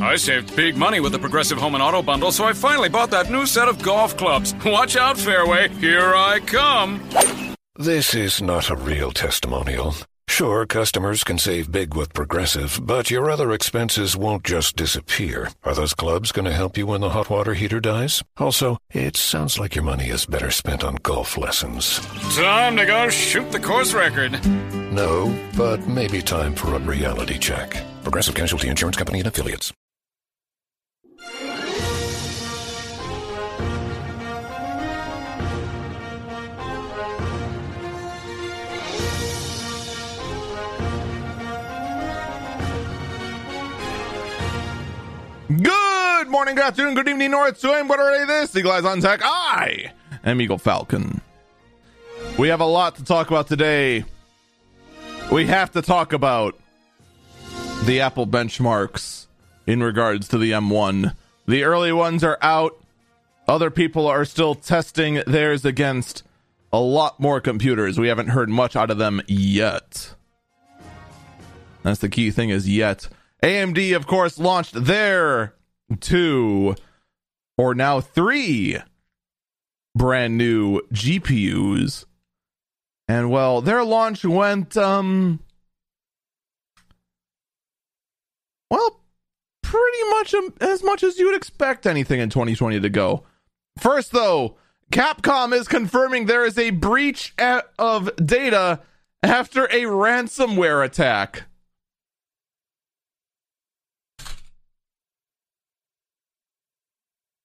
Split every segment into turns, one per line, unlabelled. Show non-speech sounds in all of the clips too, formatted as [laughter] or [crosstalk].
I saved big money with the Progressive Home and Auto bundle, so I finally bought that new set of golf clubs. [laughs] Watch out, Fairway. Here I come.
This is not a real testimonial. Sure, customers can save big with Progressive, but your other expenses won't just disappear. Are those clubs going to help you when the hot water heater dies? Also, it sounds like your money is better spent on golf lessons.
Time to go shoot the course record.
No, but maybe time for a reality check. Progressive Casualty Insurance Company and affiliates.
Good morning, good afternoon, good evening, North Swim. What are this? Eagle Eyes on Tech. I am Eagle Falcon. We have a lot to talk about today. We have to talk about the Apple benchmarks in regards to the M1. The early ones are out. Other people are still testing theirs against a lot more computers. We haven't heard much out of them yet. That's the key thing is yet. AMD, of course, launched their two or now three brand new GPUs. And well, their launch went um well, pretty much um, as much as you would expect anything in 2020 to go. First though, Capcom is confirming there is a breach of data after a ransomware attack.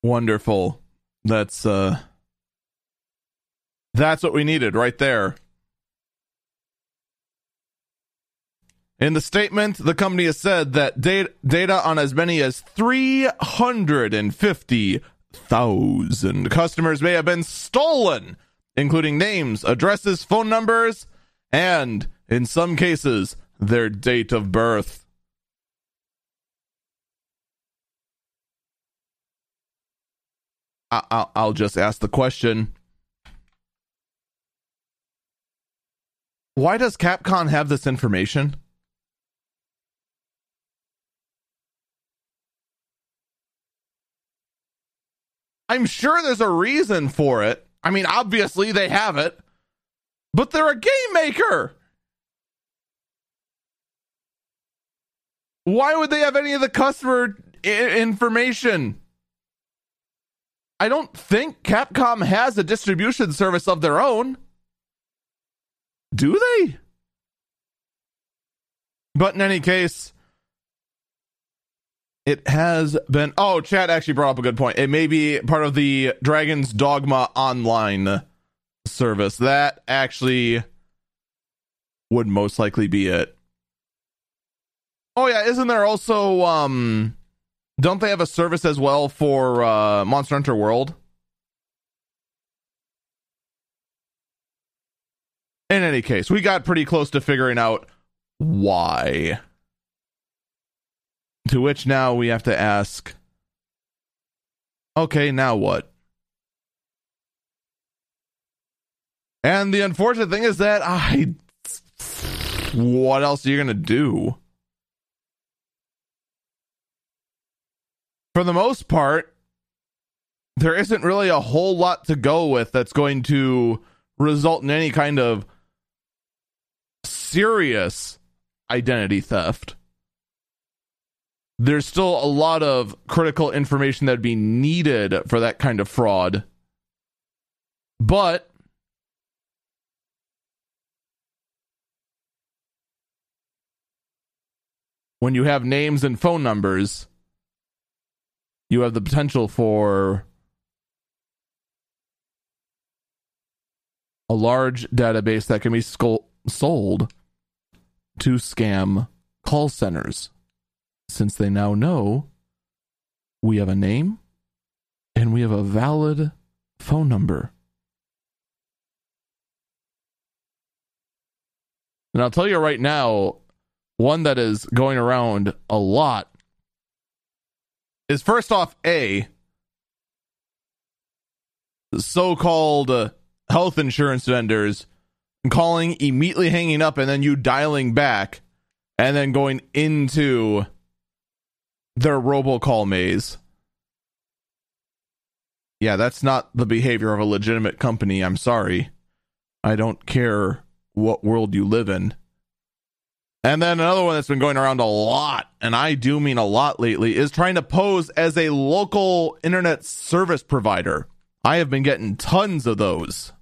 Wonderful. That's uh That's what we needed right there. In the statement, the company has said that data, data on as many as 350,000 customers may have been stolen, including names, addresses, phone numbers, and, in some cases, their date of birth. I- I'll just ask the question. Why does Capcom have this information? I'm sure there's a reason for it. I mean, obviously they have it, but they're a game maker. Why would they have any of the customer I- information? I don't think Capcom has a distribution service of their own. Do they? But in any case, it has been. Oh, Chad actually brought up a good point. It may be part of the Dragon's Dogma online service. That actually would most likely be it. Oh yeah, isn't there also um don't they have a service as well for uh Monster Hunter World? In any case, we got pretty close to figuring out why. To which now we have to ask okay, now what? And the unfortunate thing is that I. What else are you going to do? For the most part, there isn't really a whole lot to go with that's going to result in any kind of serious identity theft there's still a lot of critical information that'd be needed for that kind of fraud. But when you have names and phone numbers, you have the potential for a large database that can be sold to scam call centers since they now know we have a name and we have a valid phone number. And I'll tell you right now, one that is going around a lot is first off, A, so called uh, health insurance vendors calling, immediately hanging up, and then you dialing back and then going into their robocall maze. Yeah, that's not the behavior of a legitimate company. I'm sorry. I don't care what world you live in. And then another one that's been going around a lot, and I do mean a lot lately, is trying to pose as a local internet service provider. I have been getting tons of those.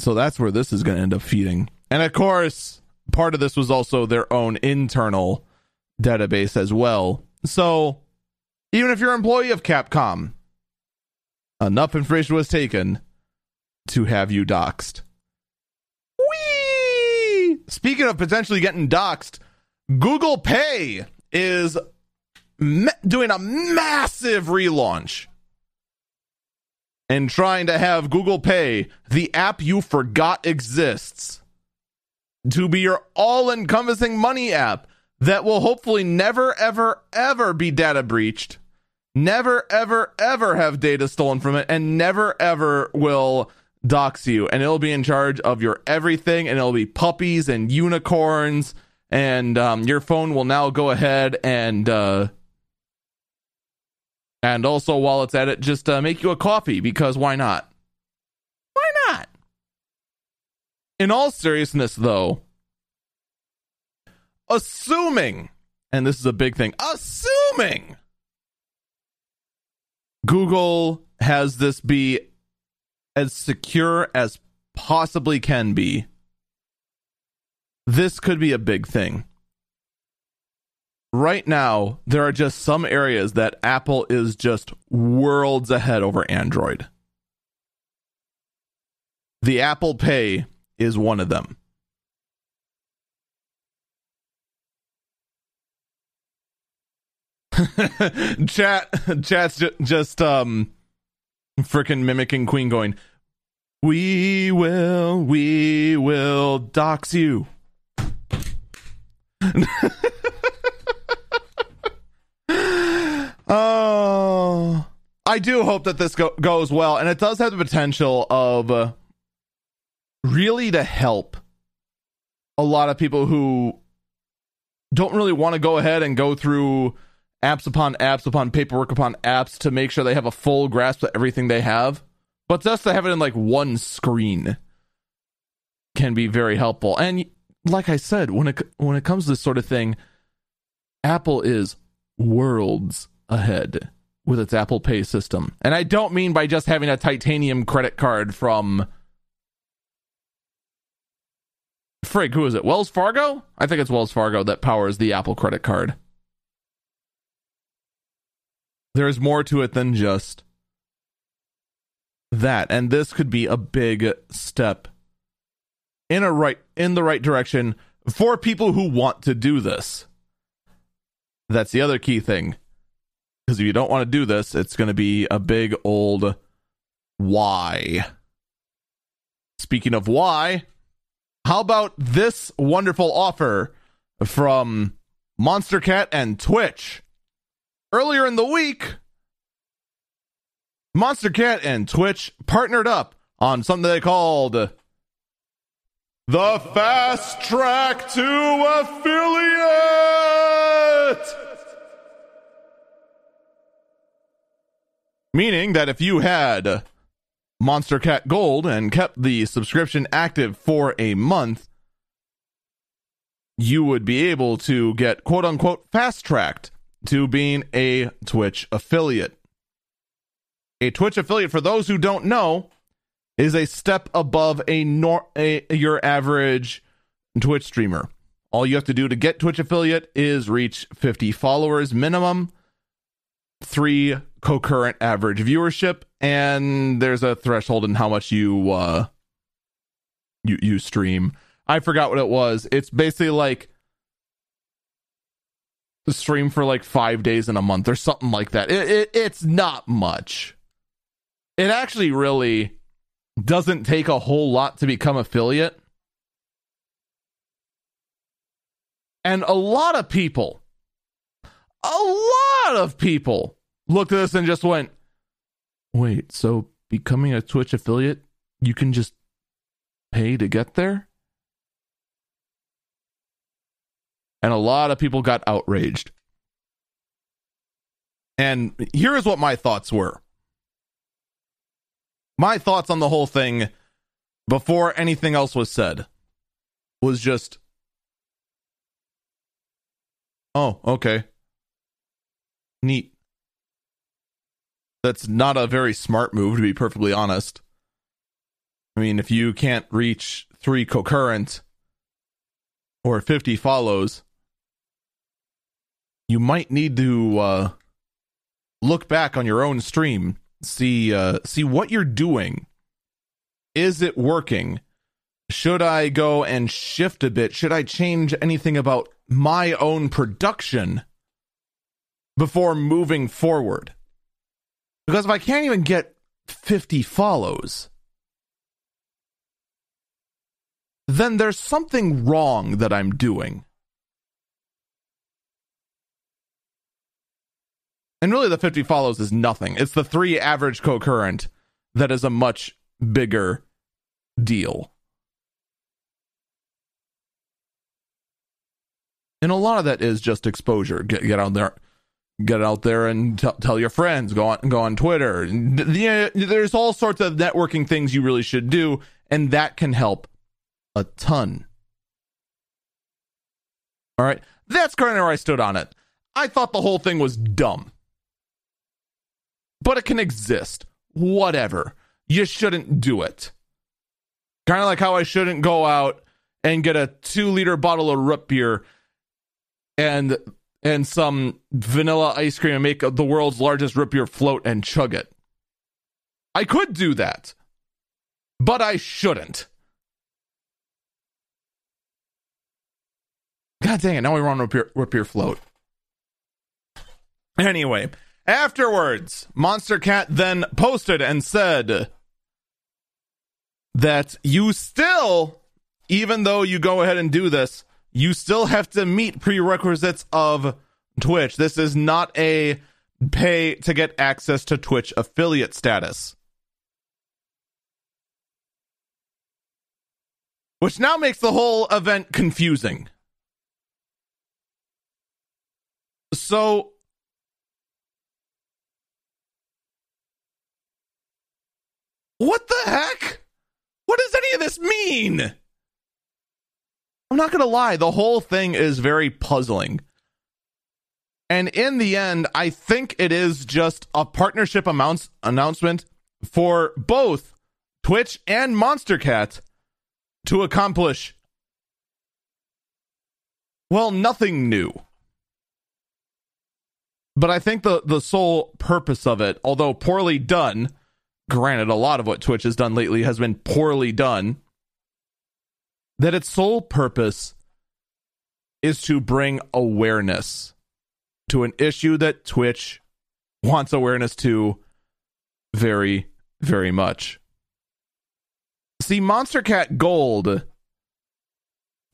So that's where this is going to end up feeding. And of course, part of this was also their own internal database as well. So even if you're an employee of Capcom, enough information was taken to have you doxxed. Whee! Speaking of potentially getting doxxed, Google Pay is doing a massive relaunch and trying to have Google Pay, the app you forgot exists, to be your all encompassing money app that will hopefully never, ever, ever be data breached never, ever, ever have data stolen from it, and never, ever will dox you. And it'll be in charge of your everything, and it'll be puppies and unicorns. And um, your phone will now go ahead and uh, and also while it's at it, just uh, make you a coffee because why not? Why not? In all seriousness, though, assuming, and this is a big thing, assuming Google has this be as secure as possibly can be. This could be a big thing. Right now, there are just some areas that Apple is just worlds ahead over Android. The Apple Pay is one of them. Chat, chat's ju- just um, freaking mimicking Queen, going, "We will, we will dox you." [laughs] oh, I do hope that this go- goes well, and it does have the potential of uh, really to help a lot of people who don't really want to go ahead and go through apps upon apps upon paperwork upon apps to make sure they have a full grasp of everything they have. But just to have it in like one screen can be very helpful. And like I said, when it when it comes to this sort of thing, Apple is worlds ahead with its Apple Pay system. And I don't mean by just having a titanium credit card from Frig, who is it? Wells Fargo? I think it's Wells Fargo that powers the Apple credit card. There's more to it than just that. And this could be a big step in a right in the right direction for people who want to do this. That's the other key thing. Because if you don't want to do this, it's going to be a big old why. Speaking of why, how about this wonderful offer from Monstercat and Twitch? Earlier in the week, Monstercat and Twitch partnered up on something they called the Fast Track to Affiliate. Meaning that if you had Monstercat Gold and kept the subscription active for a month, you would be able to get quote unquote fast tracked to being a Twitch affiliate. A Twitch affiliate, for those who don't know, is a step above a, nor- a your average Twitch streamer. All you have to do to get Twitch affiliate is reach 50 followers minimum, three concurrent average viewership, and there's a threshold in how much you uh you you stream. I forgot what it was. It's basically like stream for like five days in a month or something like that. It, it, it's not much. It actually really doesn't take a whole lot to become affiliate. And a lot of people, a lot of people looked at this and just went, wait, so becoming a Twitch affiliate, you can just pay to get there? And a lot of people got outraged. And here is what my thoughts were. My thoughts on the whole thing before anything else was said was just, oh, okay. Neat. That's not a very smart move, to be perfectly honest. I mean, if you can't reach three concurrent or 50 follows, you might need to uh, look back on your own stream, see uh, see what you're doing. Is it working? Should I go and shift a bit? Should I change anything about my own production before moving forward? Because if I can't even get 50 follows, then there's something wrong that I'm doing. And really, the 50 follows is nothing. It's the three average co-current that is a much bigger deal. And a lot of that is just exposure. Get get out there, get out there and t- tell your friends. Go on go on Twitter. There's all sorts of networking things you really should do, and that can help a ton. All right, that's kind of where I stood on it. I thought the whole thing was dumb but it can exist. Whatever. You shouldn't do it. Kind of like how I shouldn't go out and get a two liter bottle of root beer and and some vanilla ice cream and make the world's largest root beer float and chug it. I could do that, but I shouldn't. God dang it! Now we run root beer, root beer float. Anyway, Afterwards, Monstercat then posted and said that you still, even though you go ahead and do this, you still have to meet prerequisites of Twitch. This is not a pay to get access to Twitch affiliate status. Which now makes the whole event confusing. So What the heck? What does any of this mean? I'm not going to lie, the whole thing is very puzzling. And in the end, I think it is just a partnership amounts announcement for both Twitch and Monstercat to accomplish well, nothing new. But I think the the sole purpose of it, although poorly done, granted, a lot of what Twitch has done lately has been poorly done, that its sole purpose is to bring awareness to an issue that Twitch wants awareness to very, very much. See, Monstercat Gold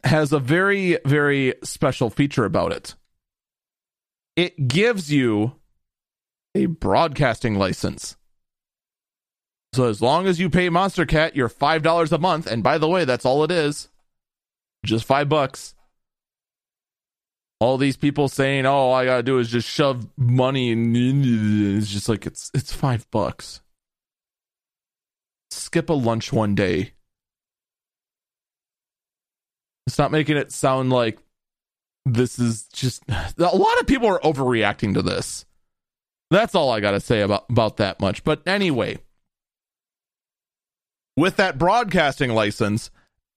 has a very, very special feature about it. It gives you a broadcasting license. So as long as you pay Monstercat your five dollars a month, and by the way, that's all it is, just five bucks. All these people saying, "Oh, all I gotta do is just shove money," and it's just like it's it's five bucks. Skip a lunch one day. It's not making it sound like this is just a lot of people are overreacting to this. That's all I got to say about about that much. But anyway, with that broadcasting license,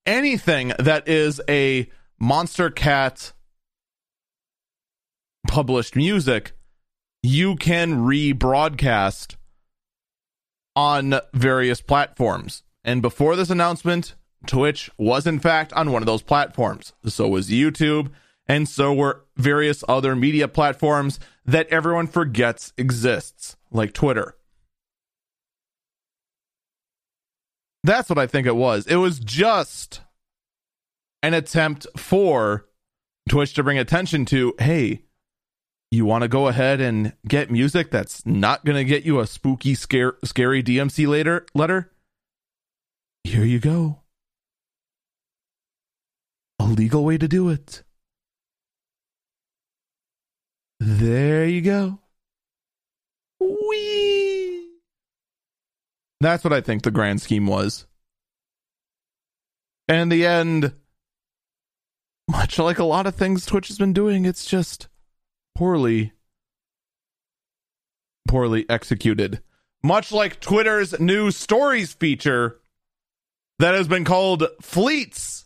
anything that is a Monstercat published music, you can rebroadcast on various platforms. And before this announcement, Twitch was in fact on one of those platforms. So was YouTube, and so were various other media platforms that everyone forgets exists, like Twitter. That's what I think it was. It was just an attempt for Twitch to bring attention to, hey, you want to go ahead and get music that's not going to get you a spooky, scare, scary DMC later letter? Here you go. A legal way to do it. There you go. Wee. That's what I think the grand scheme was. And in the end, much like a lot of things Twitch has been doing, it's just poorly, poorly executed. Much like Twitter's new stories feature that has been called Fleets.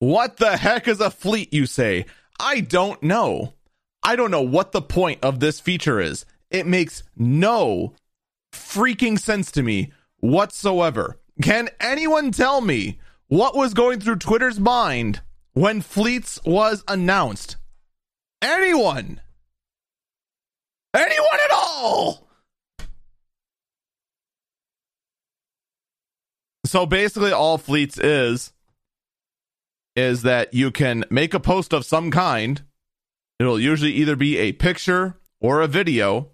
What the heck is a fleet, you say? I don't know. I don't know what the point of this feature is. It makes no freaking sense to me whatsoever. Can anyone tell me what was going through Twitter's mind when Fleets was announced? Anyone? Anyone at all? So basically, all Fleets is is that you can make a post of some kind. It'll usually either be a picture or a video,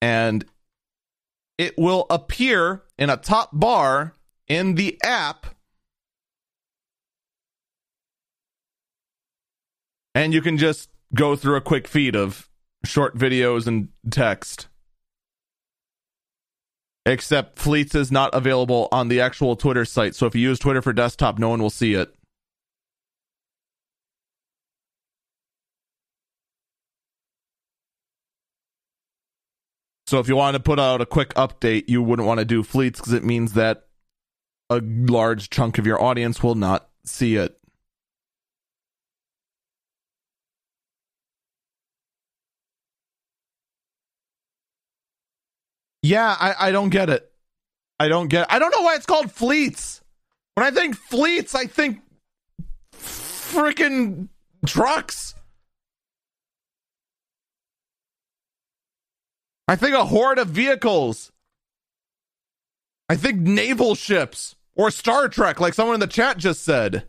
and it will appear in a top bar in the app. And you can just go through a quick feed of short videos and text. Except Fleets is not available on the actual Twitter site. So if you use Twitter for desktop, no one will see it. So if you want to put out a quick update, you wouldn't want to do Fleets because it means that a large chunk of your audience will not see it. Yeah, I, I don't get it. I don't get. I don't know why it's called fleets. When I think fleets, I think freaking trucks. I think a horde of vehicles. I think naval ships or Star Trek, like someone in the chat just said.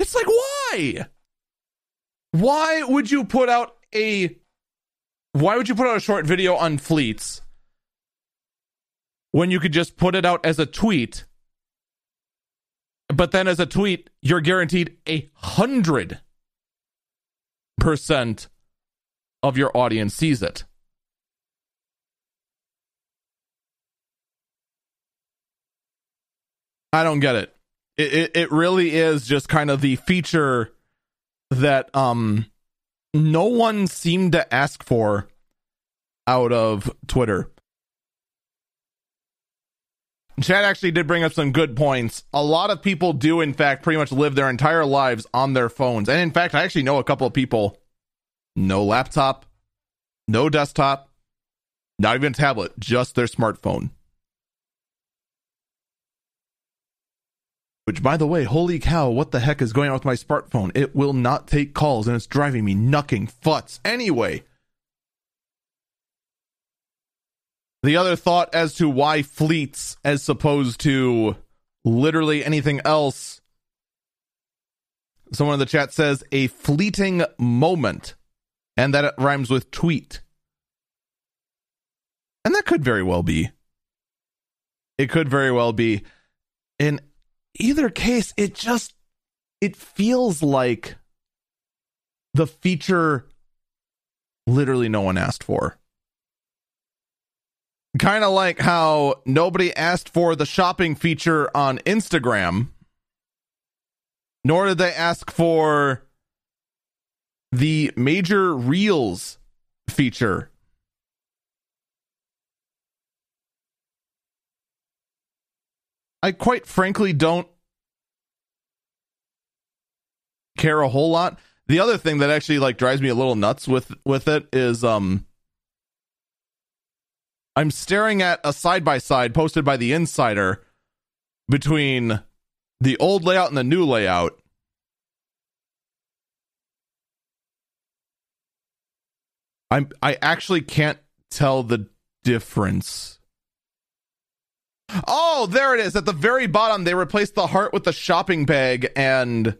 It's like, why? Why would you put out a why would you put out a short video on fleets when you could just put it out as a tweet? But then as a tweet, you're guaranteed a hundred percent of your audience sees it. I don't get it it, it, it really is just kind of the feature that um no one seemed to ask for out of Twitter. Chad actually did bring up some good points. A lot of people do, in fact, pretty much live their entire lives on their phones. And in fact, I actually know a couple of people no laptop, no desktop, not even a tablet, just their smartphone. Which, by the way, holy cow, what the heck is going on with my smartphone? It will not take calls and it's driving me knucking futs. Anyway, the other thought as to why fleets as opposed to literally anything else. Someone in the chat says a fleeting moment, and that it rhymes with tweet. And that could very well be. It could very well be. In either case, it just it feels like the feature literally no one asked for. Kind of like how nobody asked for the shopping feature on Instagram, nor did they ask for the major reels feature. I quite frankly don't care a whole lot. The other thing that actually like drives me a little nuts with with it is um I'm staring at a side by side posted by the insider between the old layout and the new layout. I'm I actually can't tell the difference. Oh, there it is. At the very bottom, they replaced the heart with the shopping bag and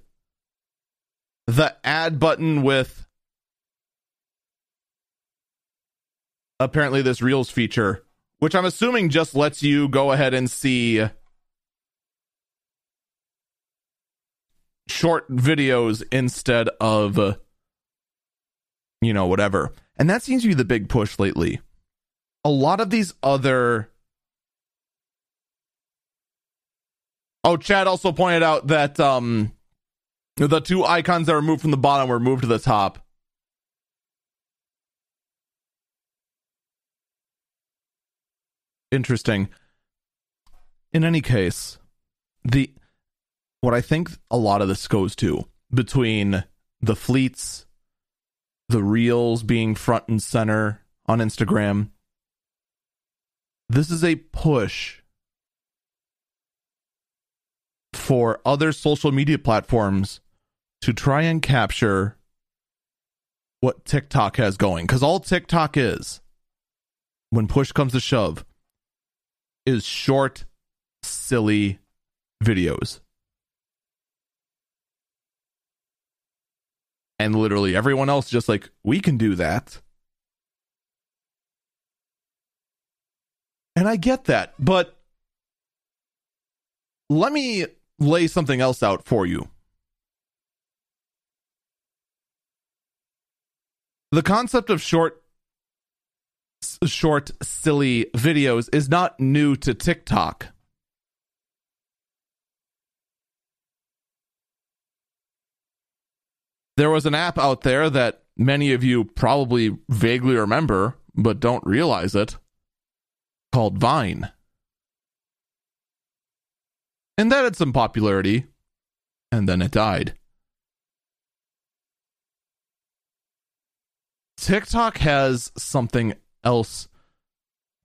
the add button with apparently this Reels feature, which I'm assuming just lets you go ahead and see short videos instead of, you know, whatever. And that seems to be the big push lately. A lot of these other. Oh, Chad also pointed out that um, the two icons that were moved from the bottom were moved to the top. Interesting. In any case, the what I think a lot of this goes to between the fleets, the reels being front and center on Instagram. This is a push for other social media platforms to try and capture what TikTok has going. Because all TikTok is, when push comes to shove, is short, silly videos. And literally everyone else just like, we can do that. And I get that, but let me lay something else out for you. The concept of short short silly videos is not new to TikTok. There was an app out there that many of you probably vaguely remember but don't realize it called Vine. And that had some popularity and then it died. TikTok has something else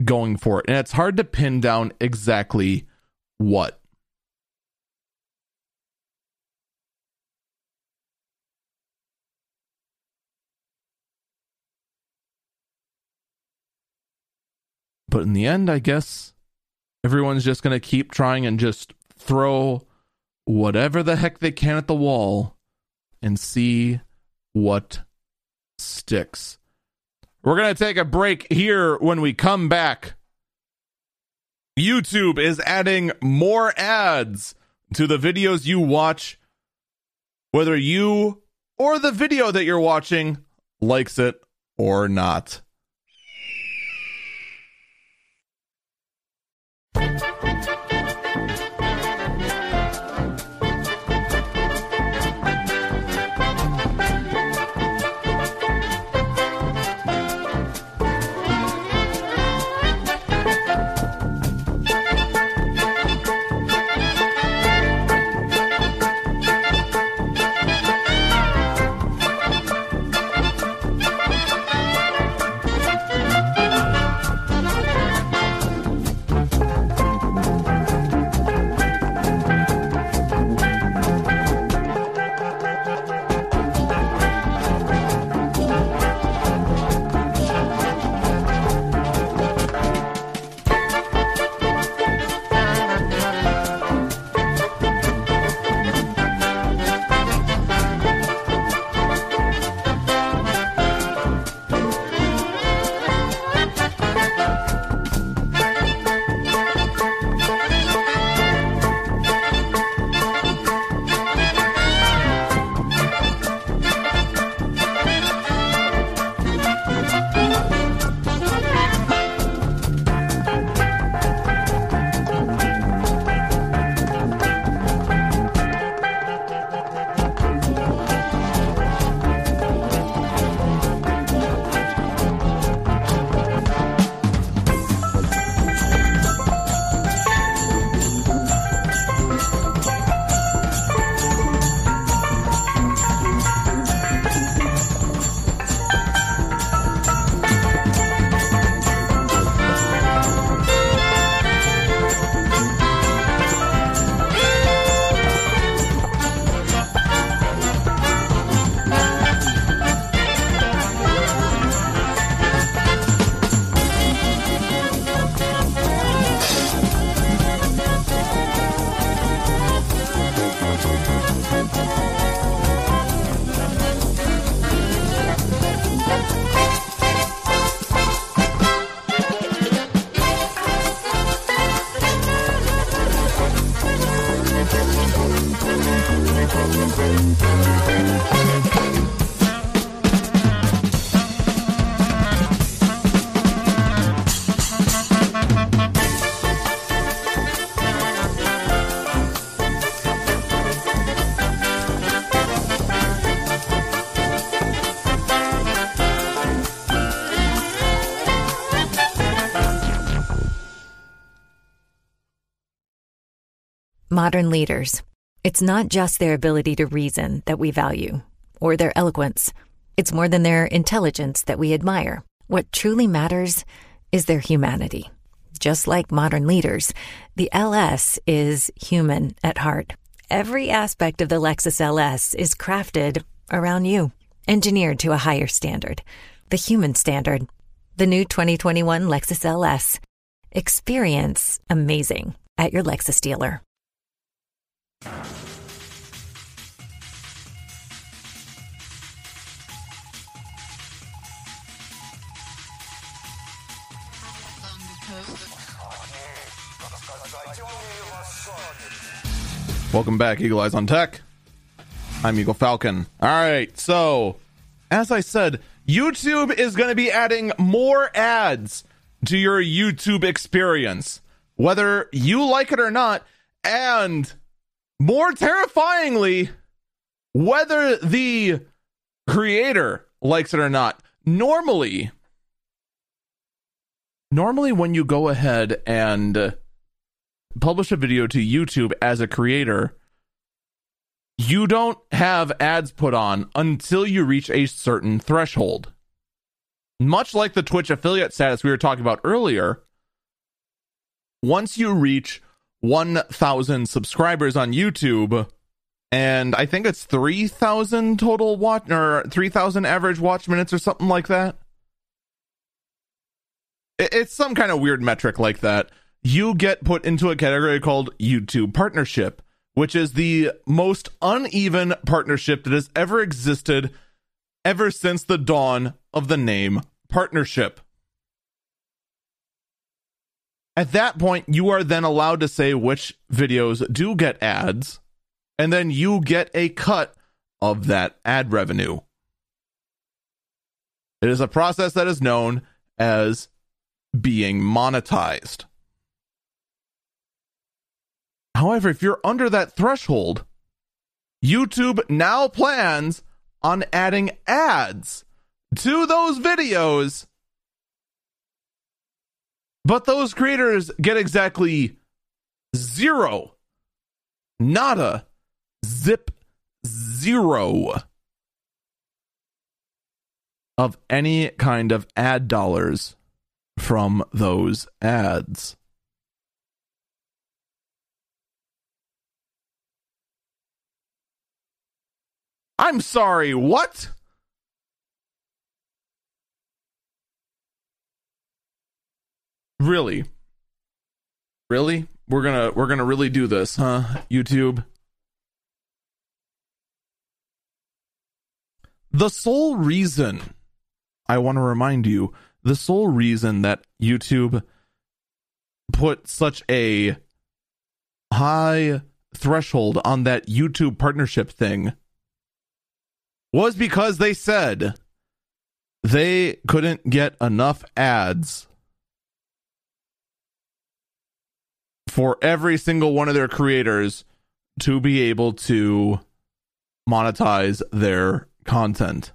going for it, and it's hard to pin down exactly what. But in the end, I guess everyone's just going to keep trying and just throw whatever the heck they can at the wall and see what sticks. We're going to take a break here when we come back. YouTube is adding more ads to the videos you watch, whether you or the video that you're watching likes it or not.
Modern leaders. It's not just their ability to reason that we value, or their eloquence. It's more than their intelligence that we admire. What truly matters is their humanity. Just like modern leaders, the LS is human at heart. Every aspect of the Lexus LS is crafted around you, engineered to a higher standard, the human standard. The new 2021 Lexus LS. Experience amazing at your Lexus dealer.
Welcome back, Eagle Eyes on Tech. I'm Eagle Falcon. All right, so as I said, YouTube is going to be adding more ads to your YouTube experience, whether you like it or not, and more terrifyingly, whether the creator likes it or not. Normally, normally when you go ahead and uh, publish a video to YouTube as a creator, you don't have ads put on until you reach a certain threshold. Much like the Twitch affiliate status we were talking about earlier, once you reach 1,000 subscribers on YouTube, and I think it's 3,000 total watch or 3,000 average watch minutes or something like that. It's some kind of weird metric like that you get put into a category called YouTube partnership, which is the most uneven partnership that has ever existed ever since the dawn of the name partnership. At that point, you are then allowed to say which videos do get ads, and then you get a cut of that ad revenue. It is a process that is known as being monetized. However, if you're under that threshold, YouTube now plans on adding ads to those videos. But those creators get exactly zero, nada, zip, zero of any kind of ad dollars from those ads. I'm sorry, what? Really? Really? We're to we're to really do this, huh? YouTube. The sole reason I want to remind you, the sole reason that YouTube put such a high threshold on that YouTube partnership thing was because they said they couldn't get enough ads for every single one of their creators to be able to monetize their content.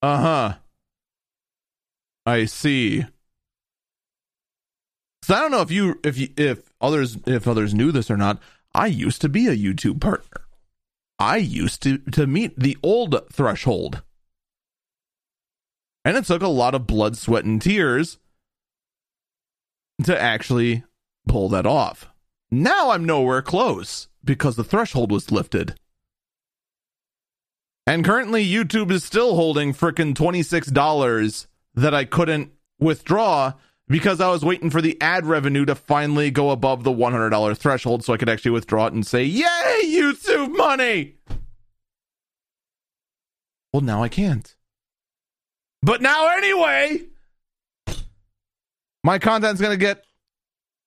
Uh huh. I see. So I don't know if you if you if others if others knew this or not. I used to be a YouTube partner. I used to to meet the old threshold. And it took a lot of blood, sweat and tears to actually pull that off. Now I'm nowhere close because the threshold was lifted. And currently YouTube is still holding frickin' $26 that I couldn't withdraw because I was waiting for the ad revenue to finally go above the $100 threshold so I could actually withdraw it and say, Yay, YouTube money! Well, now I can't. But now, anyway, my content's going to get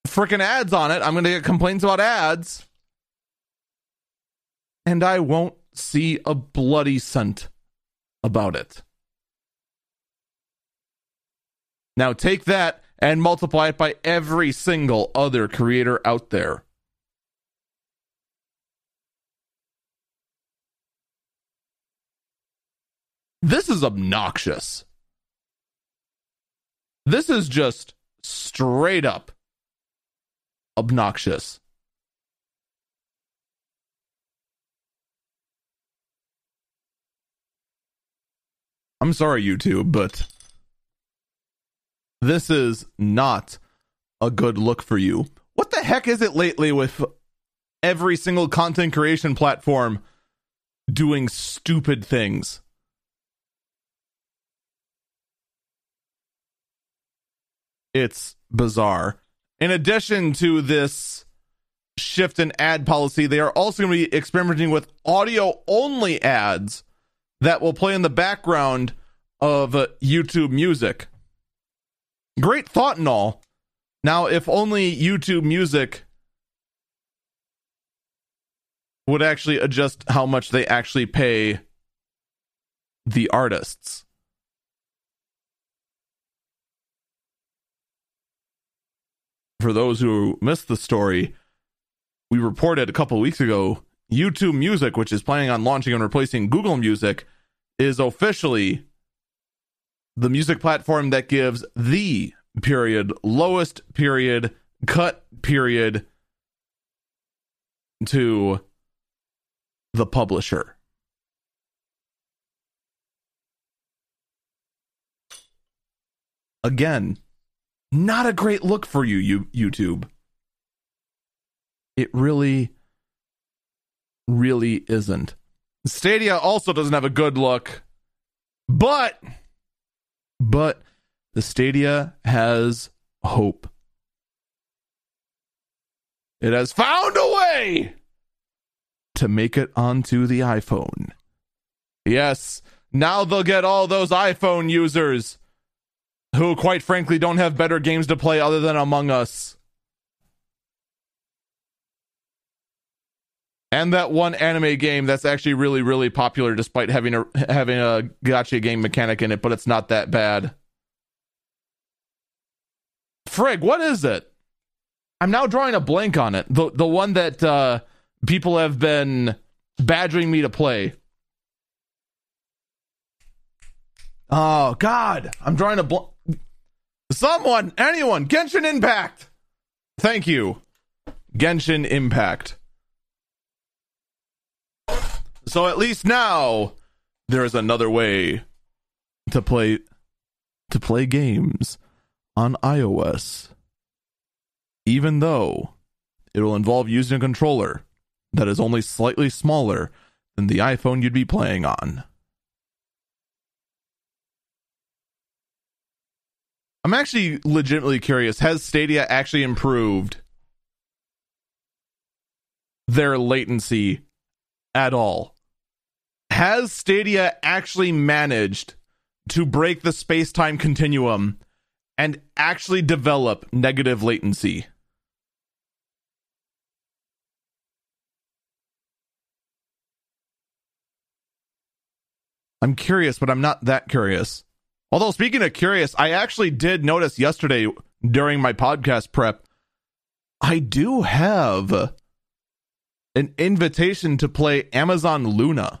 freaking ads on it. I'm going to get complaints about ads. And I won't see a bloody cent about it. Now take that and multiply it by every single other creator out there. This is obnoxious. This is just straight up obnoxious. I'm sorry, YouTube, but this is not a good look for you. What the heck is it lately with every single content creation platform doing stupid things? It's bizarre. In addition to this shift in ad policy, they are also going to be experimenting with audio only ads that will play in the background of uh, YouTube music. Great thought and all. Now, if only YouTube music would actually adjust how much they actually pay the artists. For those who missed the story, we reported a couple weeks ago YouTube Music, which is planning on launching and replacing Google Music, is officially the music platform that gives the period lowest period cut period to the publisher. Again, not a great look for you, you YouTube. It really, really isn't. Stadia also doesn't have a good look, but but the Stadia has hope. It has found a way to make it onto the iPhone. Yes, now they'll get all those iPhone users who, quite frankly, don't have better games to play other than Among Us. And that one anime game that's actually really, really popular, despite having a having a gacha game mechanic in it, but it's not that bad. Frig, what is it? I'm now drawing a blank on it. The the one that uh, people have been badgering me to play. Oh God, I'm drawing a blank. Someone, anyone, Genshin Impact. Thank you, Genshin Impact. So at least now there is another way to play to play games on iOS. Even though it will involve using a controller that is only slightly smaller than the iPhone you'd be playing on. I'm actually legitimately curious has Stadia actually improved their latency at all? Has Stadia actually managed to break the space time continuum and actually develop negative latency? I'm curious, but I'm not that curious. Although, speaking of curious, I actually did notice yesterday during my podcast prep, I do have an invitation to play Amazon Luna.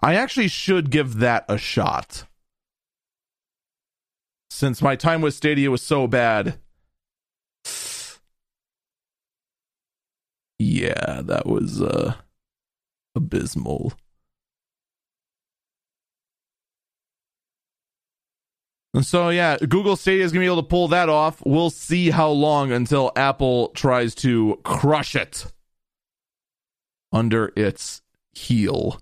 I actually should give that a shot. Since my time with Stadia was so bad. [sighs] Yeah, that was uh abysmal. And so yeah, Google Stadia is gonna be able to pull that off. We'll see how long until Apple tries to crush it under its heel.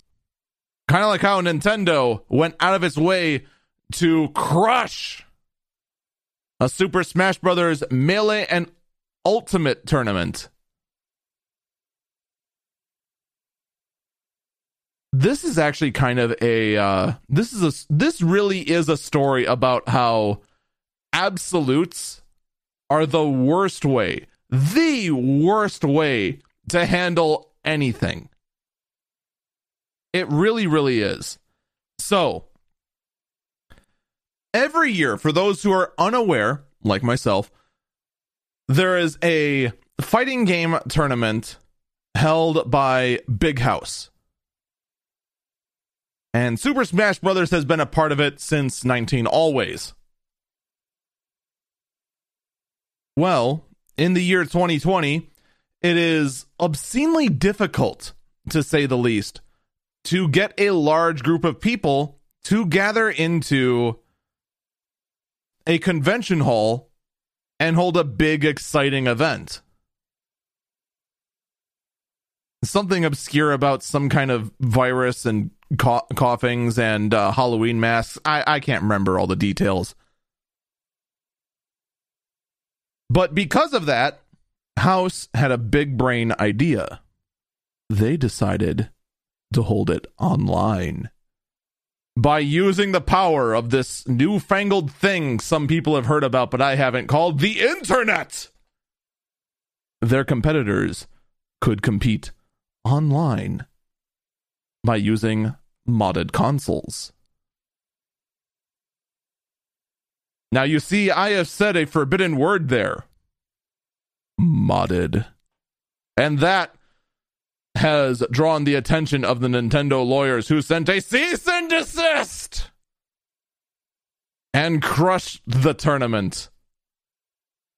Kind of like how Nintendo went out of its way to crush a Super Smash Brothers Melee and Ultimate tournament. This is actually kind of a uh, this is a this really is a story about how absolutes are the worst way, the worst way to handle anything. It really, really is. So, every year, for those who are unaware, like myself, there is a fighting game tournament held by Big House. And Super Smash Brothers has been a part of it since 19 always. Well, in the year 2020, it is obscenely difficult, to say the least, to get a large group of people to gather into a convention hall and hold a big, exciting event. Something obscure about some kind of virus and coughings and uh, Halloween masks. I, I can't remember all the details. But because of that, House had a big brain idea. They decided to hold it online. By using the power of this newfangled thing some people have heard about, but I haven't, called the Internet, their competitors could compete online by using modded consoles. Now, you see, I have said a forbidden word there modded. And that has drawn the attention of the Nintendo lawyers who sent a cease and desist and crushed the tournament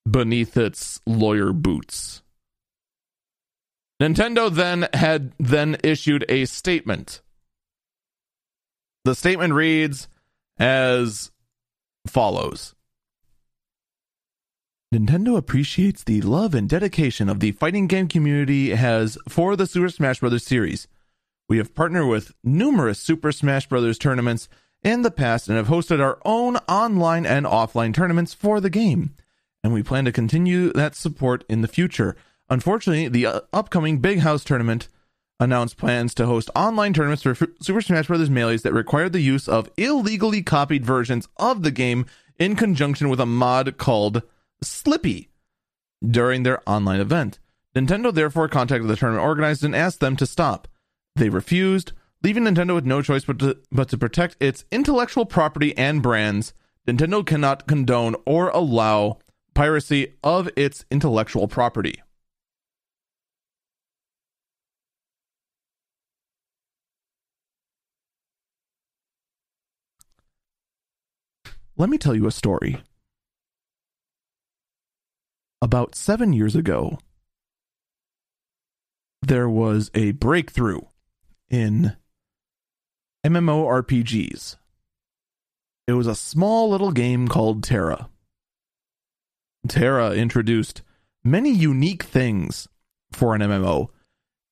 beneath its lawyer boots. Nintendo then had then issued a statement. The statement reads as follows Nintendo appreciates the love and dedication of the fighting game community has for the Super Smash Bros. series. We have partnered with numerous Super Smash Bros. tournaments in the past and have hosted our own online and offline tournaments for the game. And we plan to continue that support in the future. Unfortunately, the uh, upcoming Big House tournament announced plans to host online tournaments for Super Smash Bros. Melees that required the use of illegally copied versions of the game in conjunction with a mod called Slippi during their online event. Nintendo therefore contacted the tournament organizers and asked them to stop. They refused, leaving Nintendo with no choice but to, but to protect its intellectual property and brands. Nintendo cannot condone or allow piracy of its intellectual property. Let me tell you a story. About seven years ago, there was a breakthrough in MMORPGs. It was a small little game called TERA. TERA introduced many unique things for an MMO,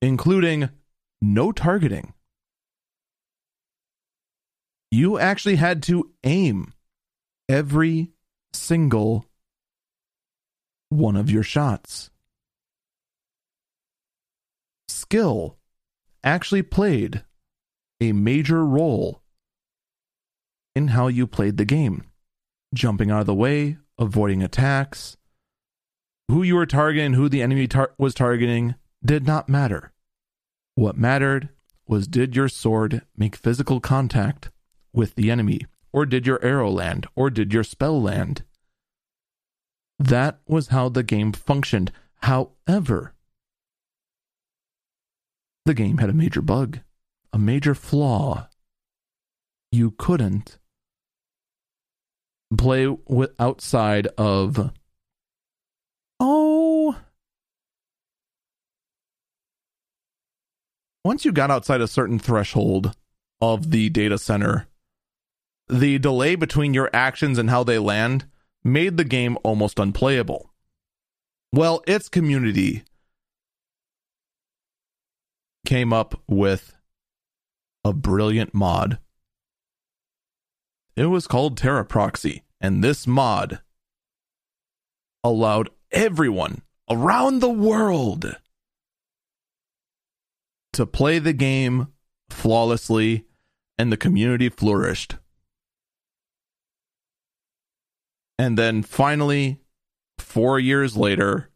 including no targeting. You actually had to aim every single one of your shots. Skill actually played a major role in how you played the game. Jumping out of the way, avoiding attacks, who you were targeting, who the enemy tar- was targeting did not matter. What mattered was did your sword make physical contact with the enemy or did your arrow land? Or did your spell land? That was how the game functioned. However, the game had a major bug, a major flaw. You couldn't play with outside of oh once you got outside a certain threshold of the data center the delay between your actions and how they land made the game almost unplayable. Well, its community came up with a brilliant mod. It was called TERA Proxy, and this mod allowed everyone around the world to play the game flawlessly and the community flourished. And then finally, four years later,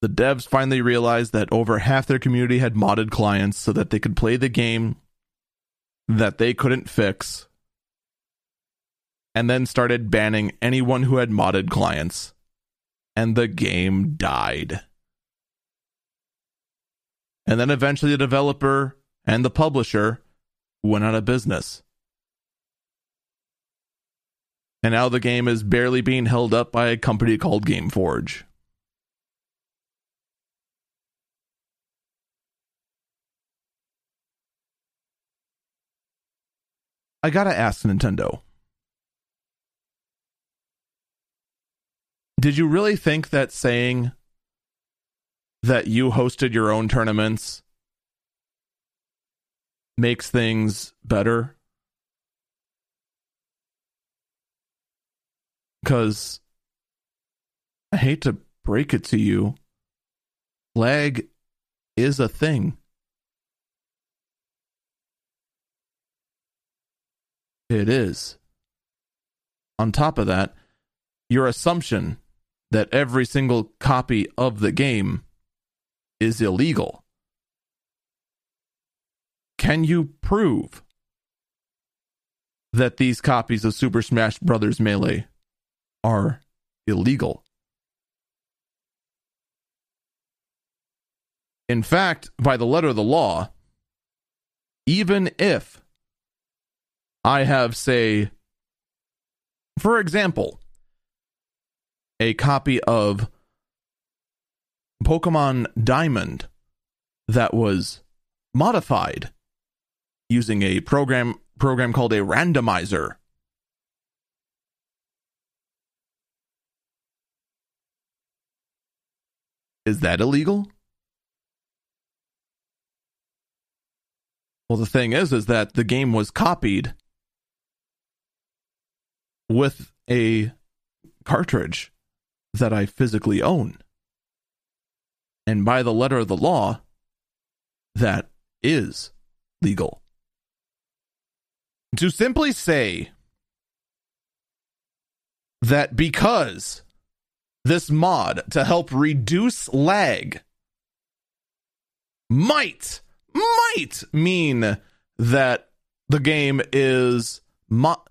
the devs finally realized that over half their community had modded clients so that they could play the game that they couldn't fix, and then started banning anyone who had modded clients. And the game died. And then eventually the developer and the publisher went out of business. And now the game is barely being held up by a company called Gameforge. I gotta ask Nintendo. Did you really think that saying that you hosted your own tournaments makes things better? Because I hate to break it to you, lag is a thing. It is. On top of that, your assumption that every single copy of the game is illegal. Can you prove that these copies of Super Smash Bros. Melee are illegal? In fact, by the letter of the law, even if I have, say, for example, a copy of Pokemon Diamond that was modified using a program program called a randomizer. Is that illegal? Well, the thing is, is that the game was copied with a cartridge that I physically own. And by the letter of the law, that is legal. To simply say that because this mod to help reduce lag might might mean that the game is mo-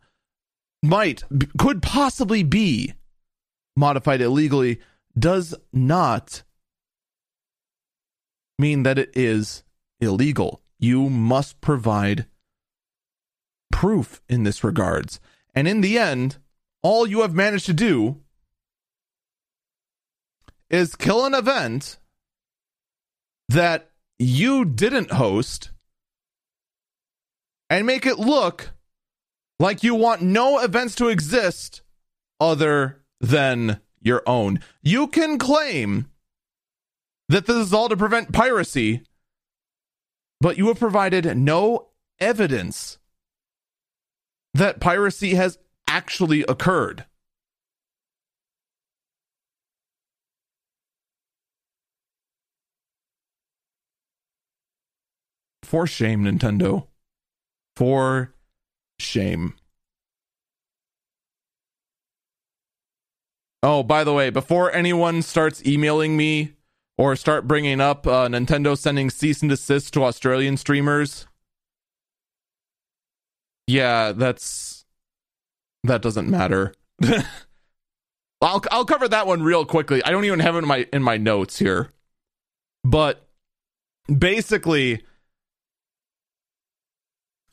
might could possibly be modified illegally does not mean that it is illegal. You must provide proof in this regards. And in the end, all you have managed to do is kill an event that you didn't host and make it look like you want no events to exist other than your own. You can claim that this is all to prevent piracy, but you have provided no evidence that piracy has actually occurred. For shame, Nintendo. For shame. Oh, by the way, before anyone starts emailing me or start bringing up uh, Nintendo sending cease and desist to Australian streamers, yeah, that's that doesn't matter. [laughs] I'll I'll cover that one real quickly. I don't even have it in my in my notes here, but basically,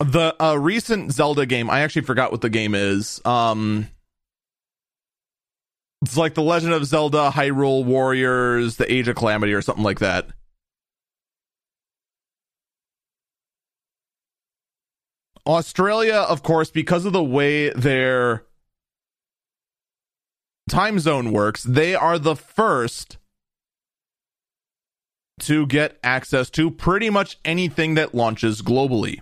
the uh, recent Zelda game. I actually forgot what the game is. Um it's like the Legend of Zelda, Hyrule Warriors, the Age of Calamity, or something like that. Australia, of course, because of the way their time zone works, they are the first to get access to pretty much anything that launches globally.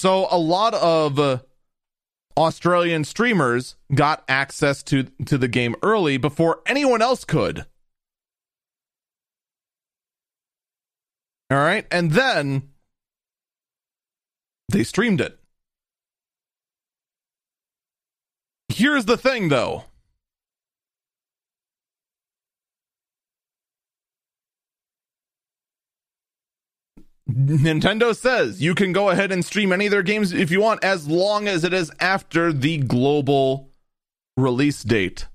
So a lot of uh, Australian streamers got access to to the game early before anyone else could. All right, and then they streamed it. Here's the thing though. Nintendo says you can go ahead and stream any of their games if you want, as long as it is after the global release date.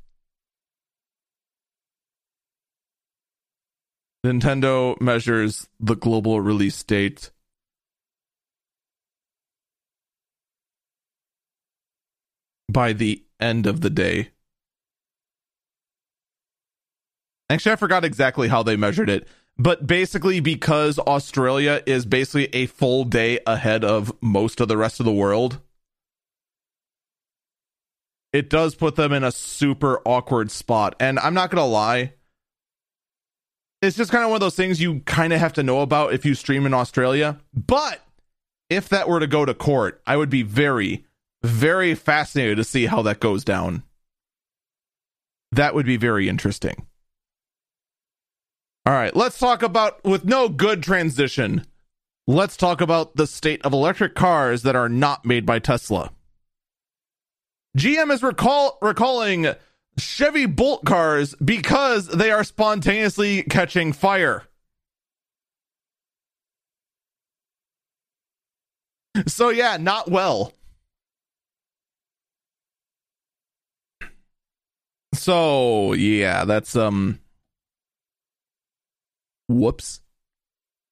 Nintendo measures the global release date by the end of the day. Actually, I forgot exactly how they measured it but basically because Australia is basically a full day ahead of most of the rest of the world, it does put them in a super awkward spot. And I'm not going to lie, it's just kind of one of those things you kind of have to know about if you stream in Australia. But if that were to go to court, I would be very, very fascinated to see how that goes down. That would be very interesting. All right, let's talk about with no good transition. Let's talk about the state of electric cars that are not made by Tesla. GM is recall recalling Chevy Bolt cars because they are spontaneously catching fire. So yeah, not well. So yeah, that's um Whoops.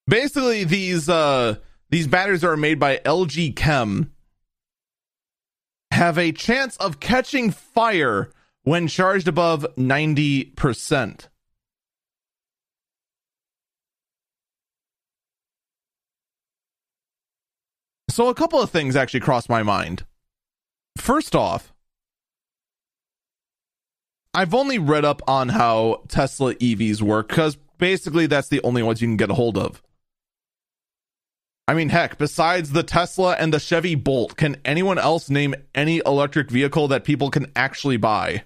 Basically, these uh these batteries are made by LG Chem have a chance of catching fire when charged above 90%. So a couple of things actually crossed my mind. First off, I've only read up on how Tesla EVs work because basically that's the only ones you can get a hold of. I mean, heck, besides the Tesla and the Chevy Bolt, can anyone else name any electric vehicle that people can actually buy?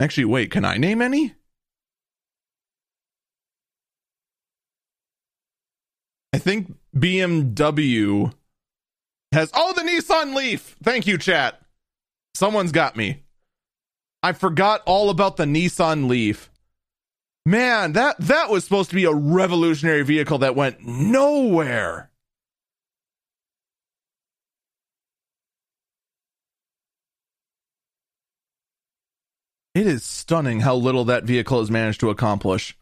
Actually, wait, can I name any? I think BMW has oh the Nissan Leaf. Thank you, chat. Someone's got me. I forgot all about the Nissan Leaf. Man, that that was supposed to be a revolutionary vehicle that went nowhere. It is stunning how little that vehicle has managed to accomplish.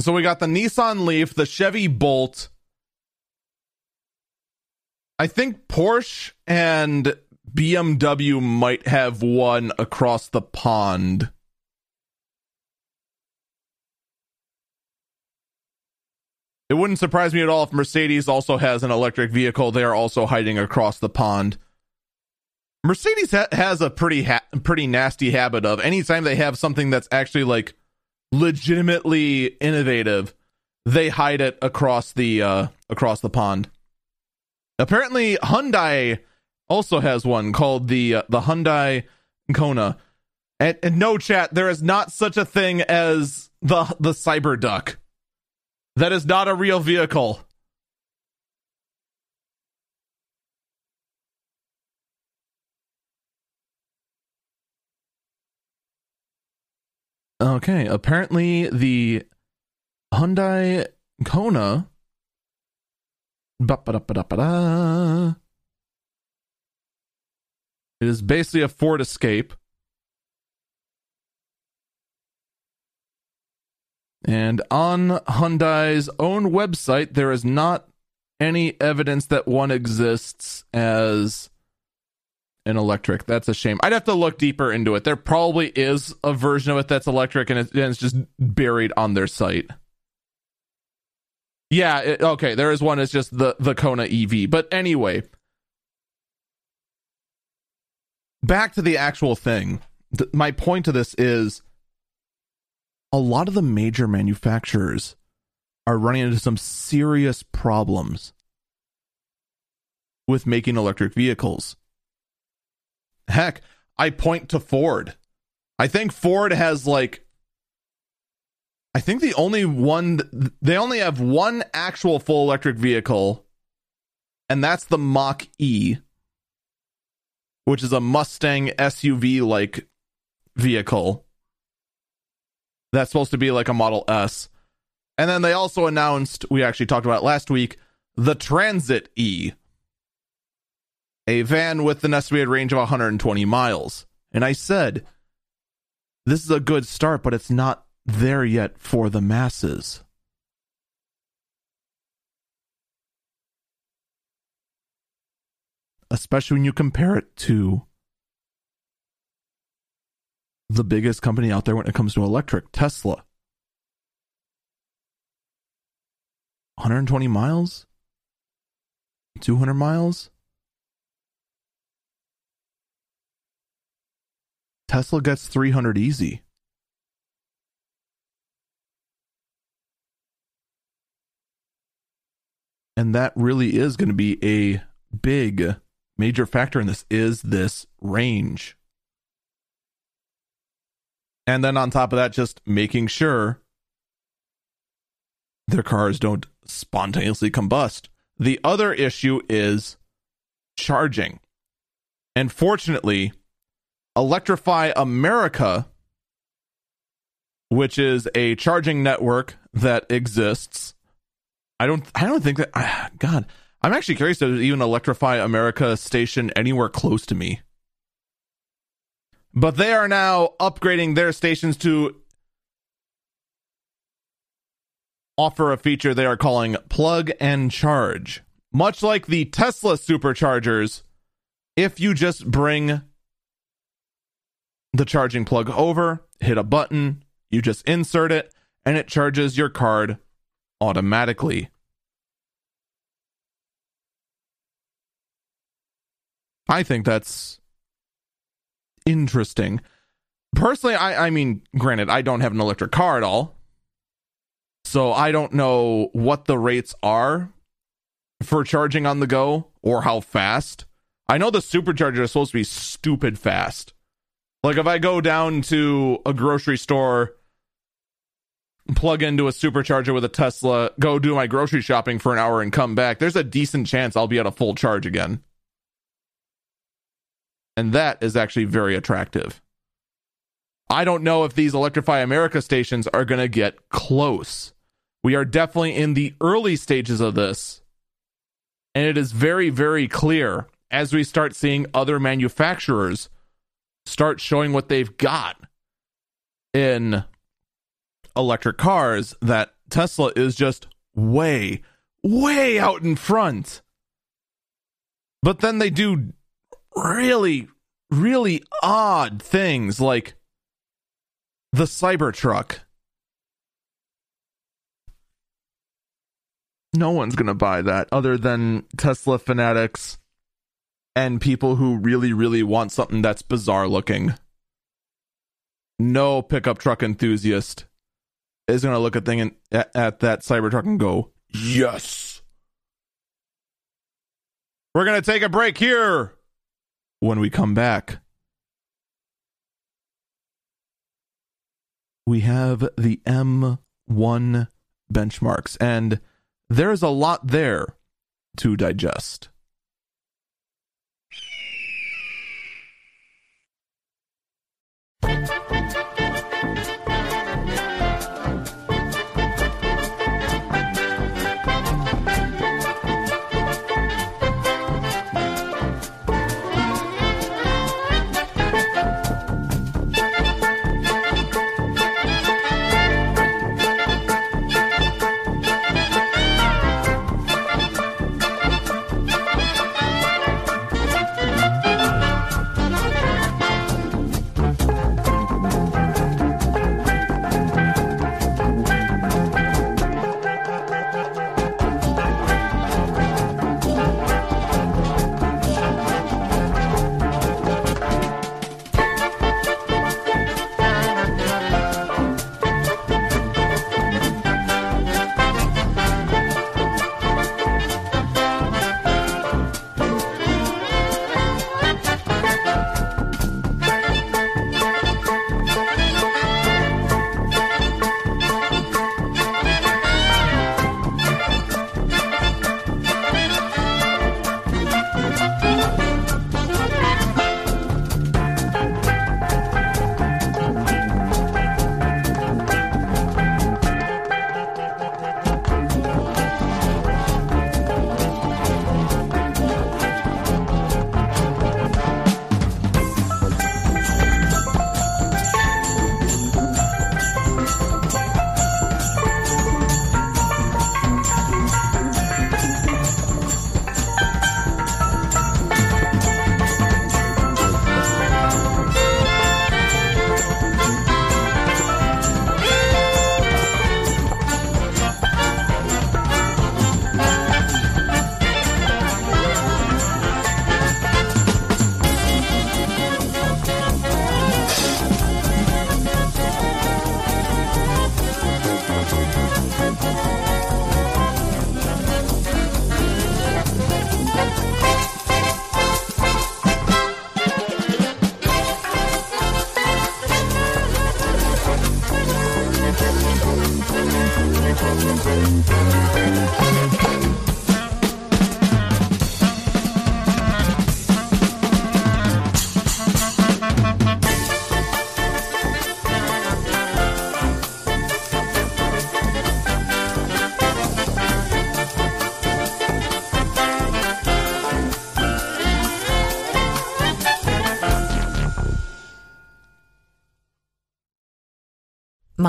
So we got the Nissan Leaf, the Chevy Bolt, I think Porsche and BMW might have one across the pond. It wouldn't surprise me at all if Mercedes also has an electric vehicle they are also hiding across the pond. Mercedes ha- has a pretty ha- pretty nasty habit of anytime they have something that's actually like legitimately innovative, they hide it across the uh across the pond. Apparently, Hyundai also has one called the uh, the Hyundai Kona. And, and no chat, there is not such a thing as the the Cyberduck. That is not a real vehicle. Okay, apparently the Hyundai Kona it is basically a Ford Escape. And on Hyundai's own website, there is not any evidence that one exists as an electric. That's a shame. I'd have to look deeper into it. There probably is a version of it that's electric and it's just buried on their site. Yeah, it, okay, there is one. It's just the the Kona EV. But anyway, back to the actual thing. Th- my point to this is a lot of the major manufacturers are running into some serious problems with making electric vehicles. Heck, I point to Ford. I think Ford has like I think the only one they only have one actual full electric vehicle and that's the Mach E which is a Mustang SUV like vehicle that's supposed to be like a Model S. And then they also announced, we actually talked about last week, the Transit E, a van with an estimated range of 120 miles. And I said, this is a good start, but it's not there yet for the masses. Especially when you compare it to the biggest company out there when it comes to electric, Tesla. 120 miles? 200 miles? Tesla gets 300 easy. And that really is going to be a big major factor in this is this range. And then on top of that, just making sure their cars don't spontaneously combust. The other issue is charging. And fortunately, Electrify America, which is a charging network that exists. I don't I don't think that [sighs] God, I'm actually curious there's even Electrify America station anywhere close to me. But they are now upgrading their stations to offer a feature they are calling plug and charge. Much like the Tesla superchargers, if you just bring the charging plug over, hit a button, you just insert it, and it charges your card automatically. I think that's interesting. Personally, I, I mean, granted, I don't have an electric car at all. So I don't know what the rates are for charging on the go or how fast. I know the supercharger is supposed to be stupid fast. Like if I go down to a grocery store, plug into a supercharger with a Tesla, go do my grocery shopping for an hour and come back, there's a decent chance I'll be at a full charge again. And that is actually very attractive. I don't know if these Electrify America stations are going to get close. We are definitely in the early stages of this. And it is very, very clear as we start seeing other manufacturers start showing what they've got in electric cars that Tesla is just way, way out in front. But then they do really, really odd things like the Cybertruck. No one's going to buy that other than Tesla fanatics and people who really, really want something that's bizarre looking. No pickup truck enthusiast is going to look at thing in, at, at that Cybertruck and go, "Yes." We're going to take a break here when we come back, we have the M1 benchmarks, and there's a lot there to digest.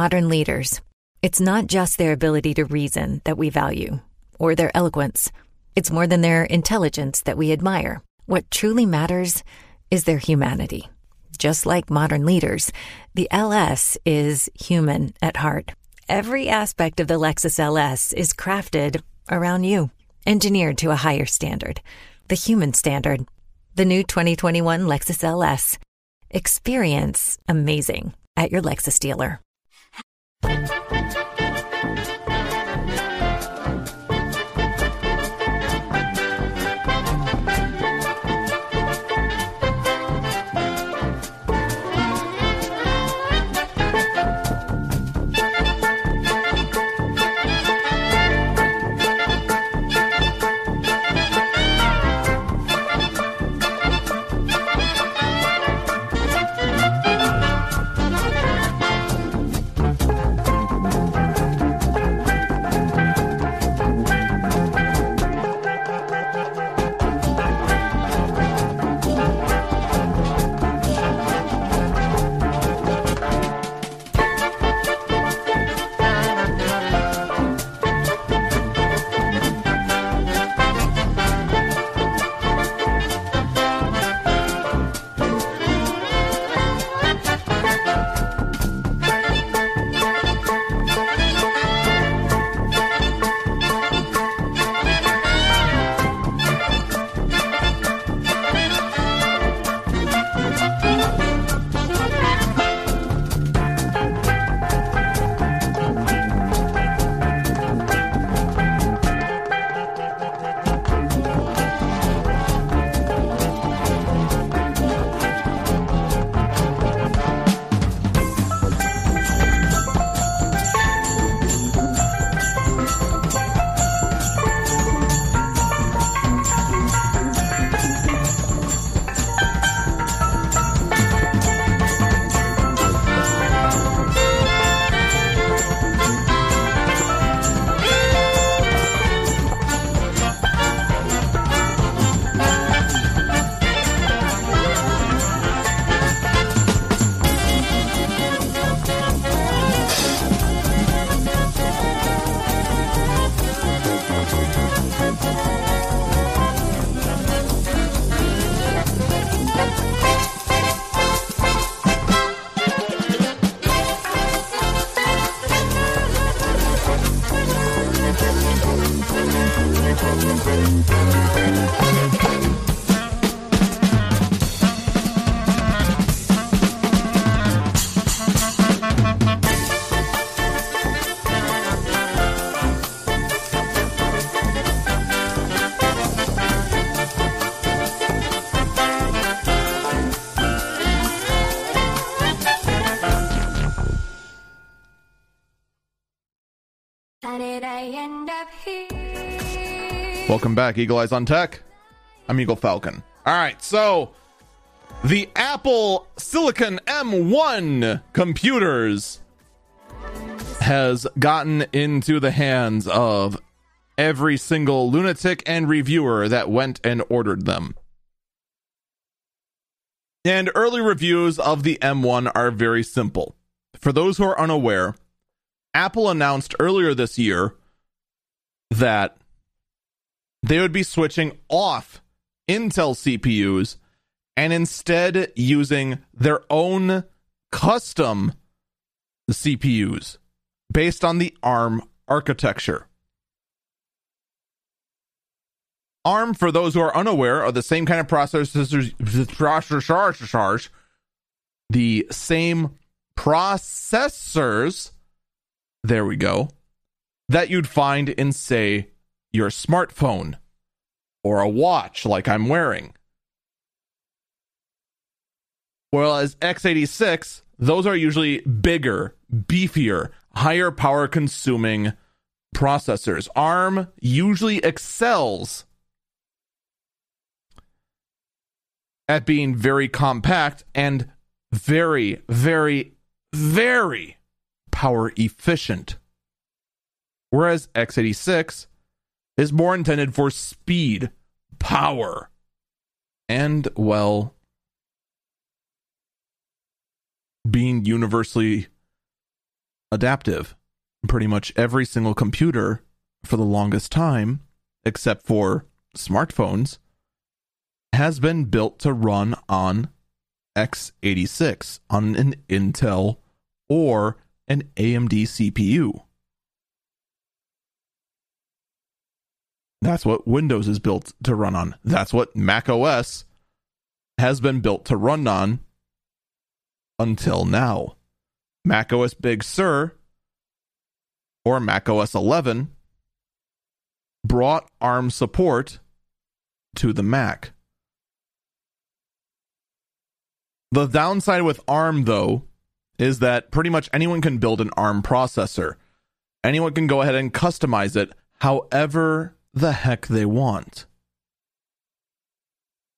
Modern leaders. It's not just their ability to reason that we value, or their eloquence. It's more than their intelligence that we admire. What truly matters is their humanity. Just like modern leaders, the LS is human at heart. Every aspect of the Lexus LS is crafted around you, engineered to a higher standard, the human standard. The new 2021 Lexus LS. Experience amazing at your Lexus dealer.
Welcome back, Eagle Eyes on Tech. I'm Eagle Falcon. All right, so the Apple Silicon M1 computers has gotten into the hands of every single lunatic and reviewer that went and ordered them. And early reviews of the M1 are very simple. For those who are unaware, Apple announced earlier this year that they would be switching off Intel CPUs and instead using their own custom CPUs based on the ARM architecture. ARM, for those who are unaware, are the same kind of processors, the same processors, there we go, that you'd find in, say, your smartphone or a watch like I'm wearing. Whereas x86, those are usually bigger, beefier, higher power consuming processors. ARM usually excels at being very compact and very, very, very power efficient. Whereas x86 is more intended for speed, power, and, well, being universally adaptive. Pretty much every single computer for the longest time, except for smartphones, has been built to run on x86 on an Intel or an AMD CPU. That's what Windows is built to run on. That's what Mac OS has been built to run on until now. Mac OS Big Sur or Mac OS 11 brought ARM support to the Mac. The downside with ARM, though, is that pretty much anyone can build an ARM processor. Anyone can go ahead and customize it however the heck they want.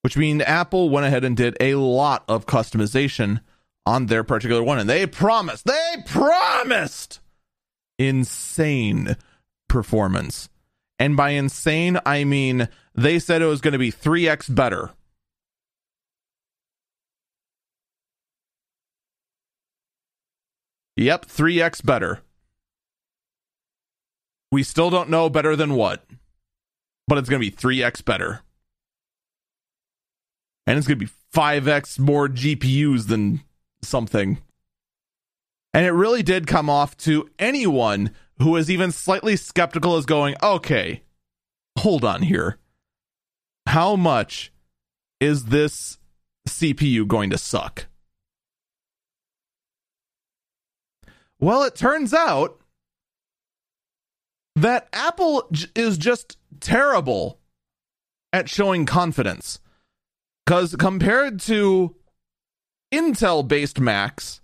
Which means Apple went ahead and did a lot of customization on their particular one. And they promised, they promised insane performance. And by insane, I mean they said it was going to be 3x better. Yep, 3x better. We still don't know better than what, but it's going to be 3x better. And it's going to be 5x more GPUs than something. And it really did come off to anyone who is even slightly skeptical as going, okay, hold on here. How much is this CPU going to suck? Well, it turns out that Apple j- is just terrible at showing confidence. Because compared to Intel based Macs,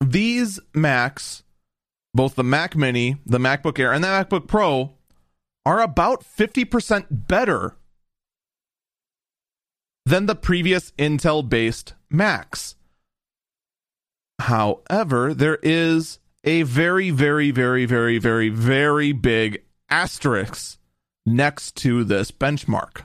these Macs, both the Mac Mini, the MacBook Air, and the MacBook Pro, are about 50% better than the previous Intel based Macs. However, there is a very, very, very, very, very, very big asterisk next to this benchmark.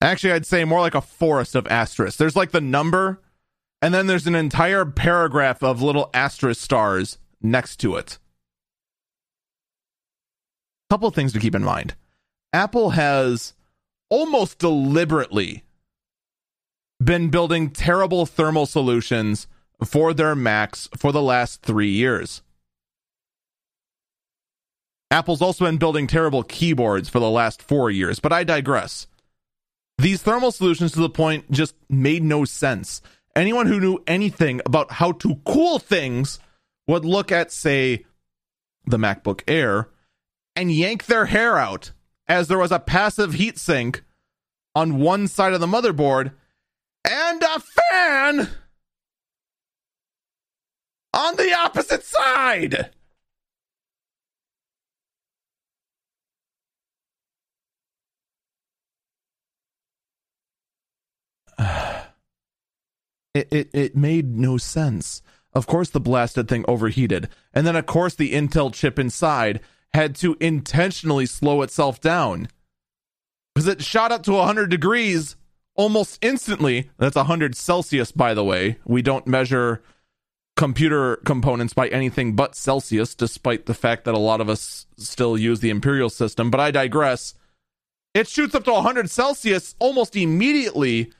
Actually, I'd say more like a forest of asterisks. There's like the number, and then there's an entire paragraph of little asterisk stars next to it. Couple things to keep in mind. Apple has almost deliberately been building terrible thermal solutions for their Macs for the last three years. Apple's also been building terrible keyboards for the last four years, but I digress. These thermal solutions to the point just made no sense. Anyone who knew anything about how to cool things would look at, say, the MacBook Air and yank their hair out as there was a passive heatsink on one side of the motherboard and a fan on the opposite side. [sighs] it, it, it made no sense. Of course, the blasted thing overheated. And then, of course, the Intel chip inside had to intentionally slow itself down because it shot up to 100 degrees almost instantly. That's 100 Celsius, by the way. We don't measure computer components by anything but Celsius, despite the fact that a lot of us still use the imperial system. But I digress. It shoots up to 100 Celsius almost immediately.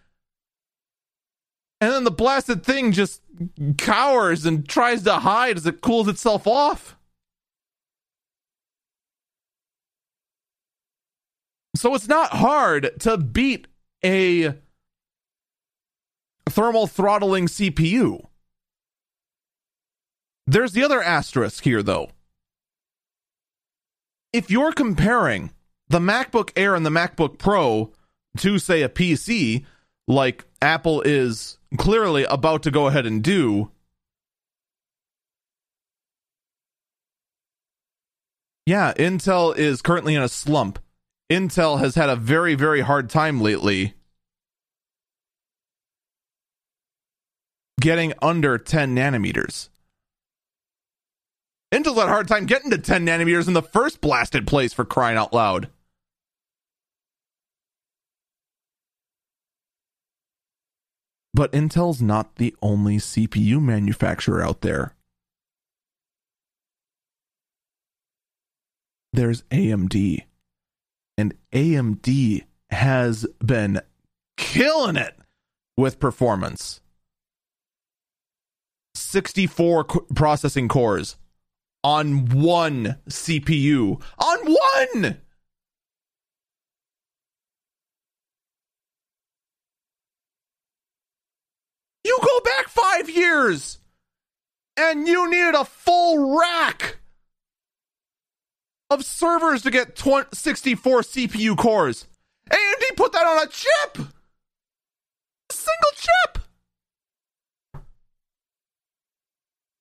And then the blasted thing just cowers and tries to hide as it cools itself off. So it's not hard to beat a thermal throttling CPU. There's the other asterisk here, though. If you're comparing the MacBook Air and the MacBook Pro to, say, a PC, like Apple is clearly about to go ahead and do, yeah, Intel is currently in a slump Intel has had a very, very hard time lately getting under 10 nanometers. Intel's had a hard time getting to 10 nanometers in the first blasted place for crying out loud. But Intel's not the only CPU manufacturer out there. There's AMD. And AMD has been killing it with performance. 64 co- processing cores on one CPU. On one! You go back five years and you needed a full rack of servers to get 20, 64 CPU cores. AMD put that on a chip! A single chip!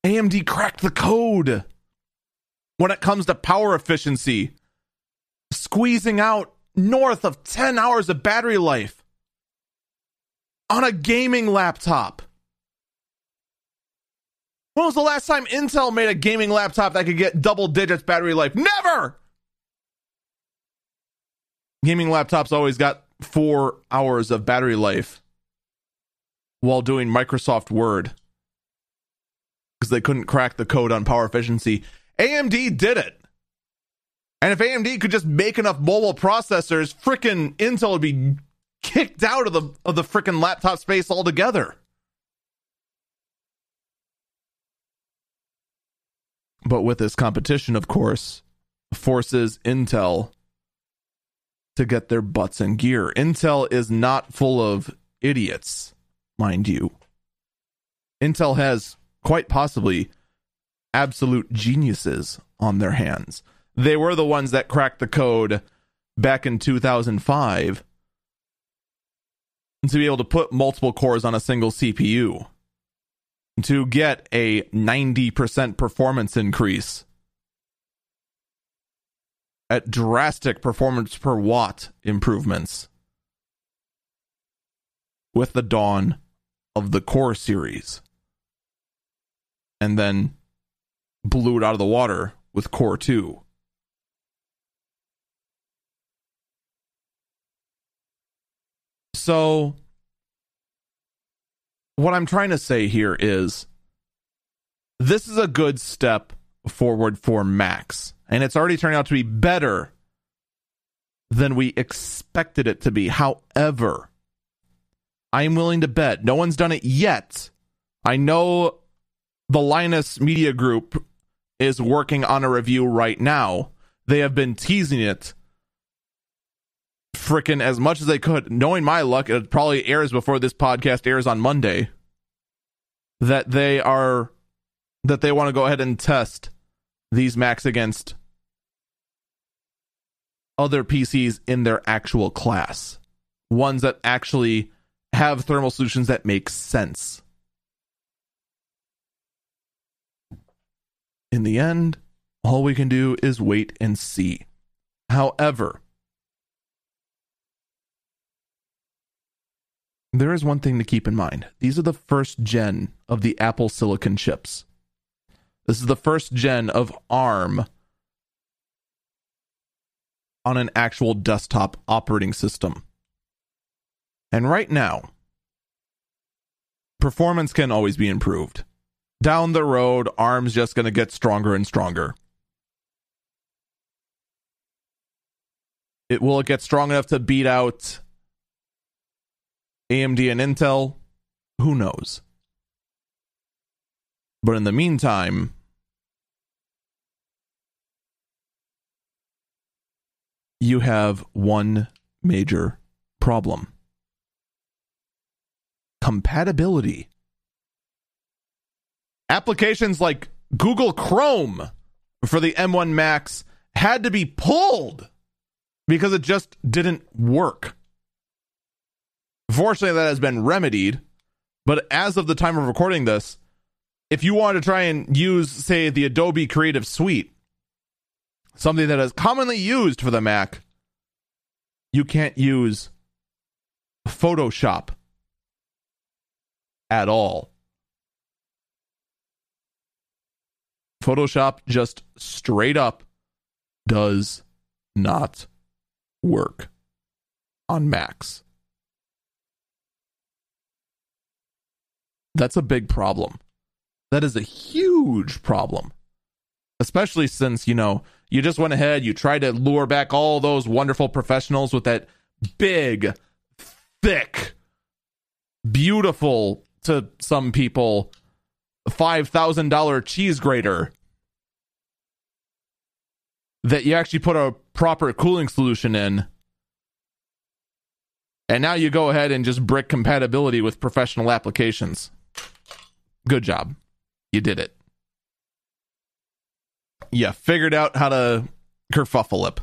AMD cracked the code when it comes to power efficiency, squeezing out north of 10 hours of battery life on a gaming laptop. When was the last time Intel made a gaming laptop that could get double digits battery life? Never! Gaming laptops always got four hours of battery life while doing Microsoft Word because they couldn't crack the code on power efficiency. AMD did it. And if AMD could just make enough mobile processors, frickin' Intel would be kicked out of the of the frickin' laptop space altogether. But with this competition, of course, forces Intel to get their butts in gear. Intel is not full of idiots, mind you. Intel has quite possibly absolute geniuses on their hands. They were the ones that cracked the code back in 2005 to be able to put multiple cores on a single CPU to get a 90% performance increase. At drastic performance per watt improvements with the dawn of the core series. And then blew it out of the water with core 2 so what I'm trying to say here is this is a good step forward for Macs, and it's already turning out to be better than we expected it to be. However, I am willing to bet no one's done it yet. I know the Linus Media Group is working on a review right now. They have been teasing it freaking as much as they could. Knowing my luck, it probably airs before this podcast airs on Monday. That they are that they want to go ahead and test these Macs against other PCs in their actual class. Ones that actually have thermal solutions that make sense. In the end, all we can do is wait and see. However, there is one thing to keep in mind. These are the first gen of the Apple Silicon chips. This is the first gen of ARM on an actual desktop operating system. And right now, performance can always be improved. Down the road, ARM's just going to get stronger and stronger. It will get strong enough to beat out AMD and Intel, who knows? But in the meantime, you have one major problem compatibility. Applications like Google Chrome for the M1 Macs had to be pulled because it just didn't work. Fortunately, that has been remedied. But as of the time of recording this, if you want to try and use, say, the Adobe Creative Suite, something that is commonly used for the Mac, you can't use Photoshop at all. Photoshop just straight up does not work on Macs. That's a big problem. That is a huge problem. Especially since, you know, you just went ahead, you tried to lure back all those wonderful professionals with that big, thick, beautiful to some people $5,000 cheese grater that you actually put a proper cooling solution in. And now you go ahead and just brick compatibility with professional applications. Good job. You did it. You figured out how to kerfuffle it.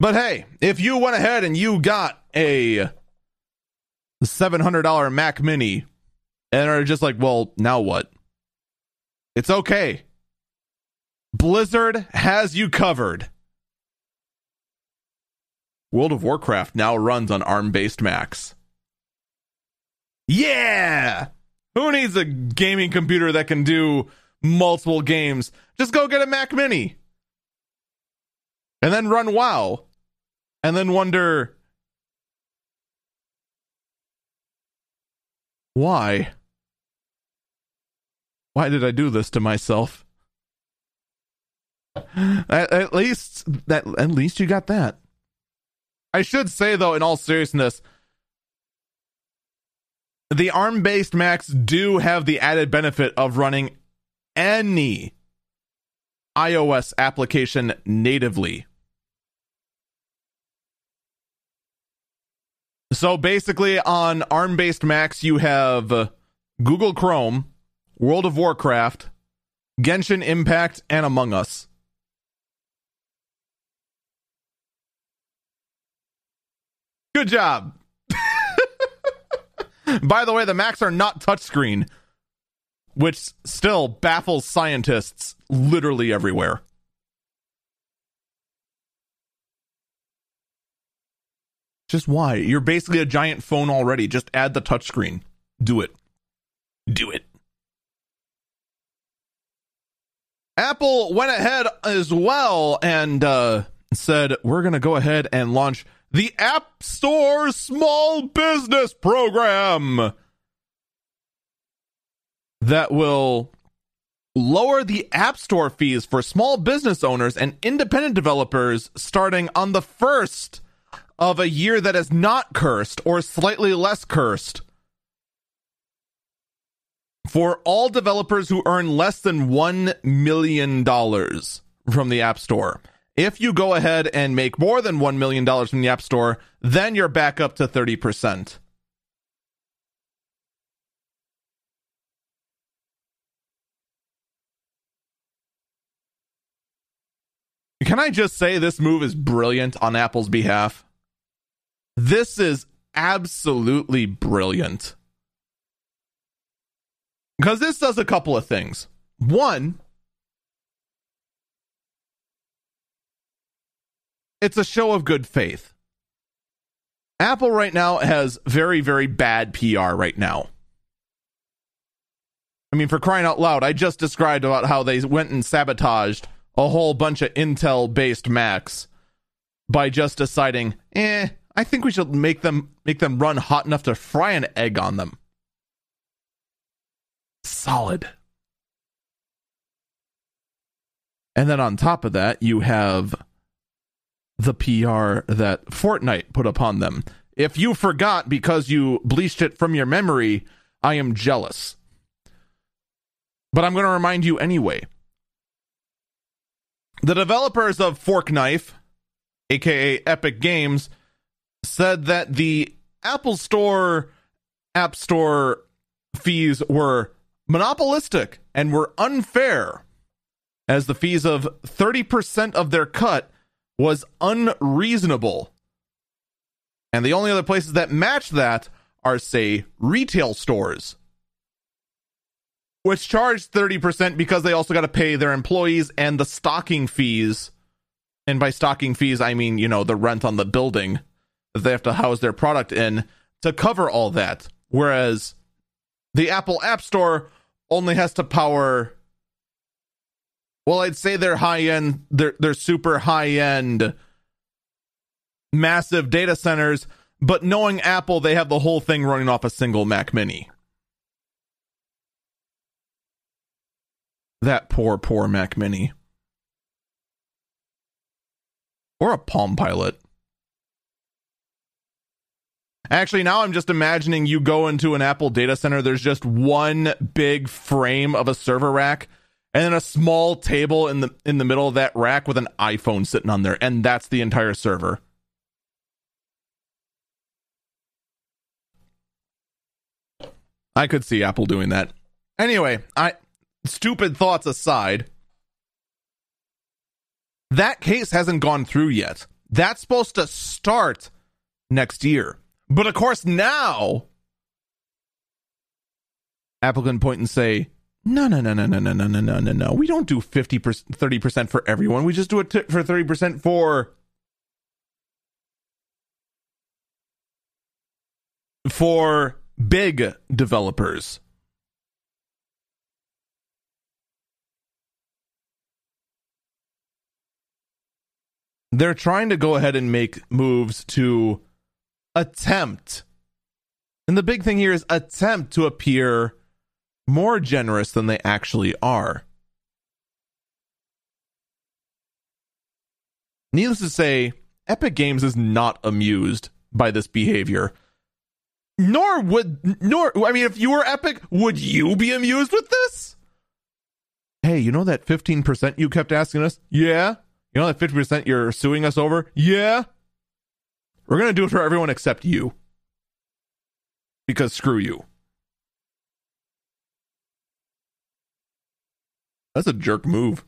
But hey, if you went ahead and you got a $700 Mac Mini and are just like, well, now what? It's okay. Blizzard has you covered. World of Warcraft now runs on ARM based Macs. Yeah! Who needs a gaming computer that can do multiple games? Just go get a Mac Mini. And then run WoW. And then wonder why? Why did I do this to myself? At, at least that at least you got that. I should say though, in all seriousness, the ARM based Macs do have the added benefit of running any iOS application natively. So basically, on ARM based Macs, you have Google Chrome, World of Warcraft, Genshin Impact, and Among Us. Good job. By the way, the Macs are not touchscreen, which still baffles scientists literally everywhere. Just why? You're basically a giant phone already. Just add the touchscreen. Do it. Do it. Apple went ahead as well and uh, said, We're going to go ahead and launch the App Store Small Business Program that will lower the App Store fees for small business owners and independent developers starting on the first of a year that is not cursed or slightly less cursed. For all developers who earn less than $1 million from the App Store. If you go ahead and make more than $1 million from the App Store, then you're back up to 30%. Can I just say this move is brilliant on Apple's behalf? This is absolutely brilliant. Because this does a couple of things. One, it's a show of good faith. Apple right now has very, very bad PR right now. I mean, for crying out loud, I just described about how they went and sabotaged a whole bunch of Intel based Macs by just deciding, eh, I think we should make them make them run hot enough to fry an egg on them. Solid. And then on top of that, you have the PR that Fortnite put upon them. If you forgot because you bleached it from your memory, I am jealous. But I'm going to remind you anyway. The developers of Fork Knife, aka Epic Games, said that the Apple Store App Store fees were monopolistic and were unfair, as the fees of 30% of their cut was unreasonable. And the only other places that match that are, say, retail stores, which charge 30% because they also got to pay their employees and the stocking fees. And by stocking fees, I mean, you know, the rent on the building that they have to house their product in to cover all that. Whereas the Apple App Store only has to power well, I'd say they're high end, they're they're super high end massive data centers but knowing Apple, they have the whole thing running off a single Mac Mini. That poor, poor Mac Mini. Or a Palm Pilot. Actually, now I'm just imagining you go into an Apple data center. There's just one big frame of a server rack, and then a small table in the in the middle of that rack with an iPhone sitting on there, and that's the entire server. I could see Apple doing that. Anyway, I stupid thoughts aside, that case hasn't gone through yet. That's supposed to start next year. But of course, now Apple can point and say, no, no, no, no, no, no, no, no, no, no, no. We don't do 50%, 30% for everyone. We just do it for 30% for for big developers. They're trying to go ahead and make moves to attempt. And the big thing here is attempt to appear more generous than they actually are. Needless to say, Epic Games is not amused by this behavior. Nor would nor I mean if you were Epic, would you be amused with this? Hey, you know that 15% you kept asking us? Yeah. You know that 50% you're suing us over? Yeah. We're going to do it for everyone except you. Because screw you. That's a jerk move.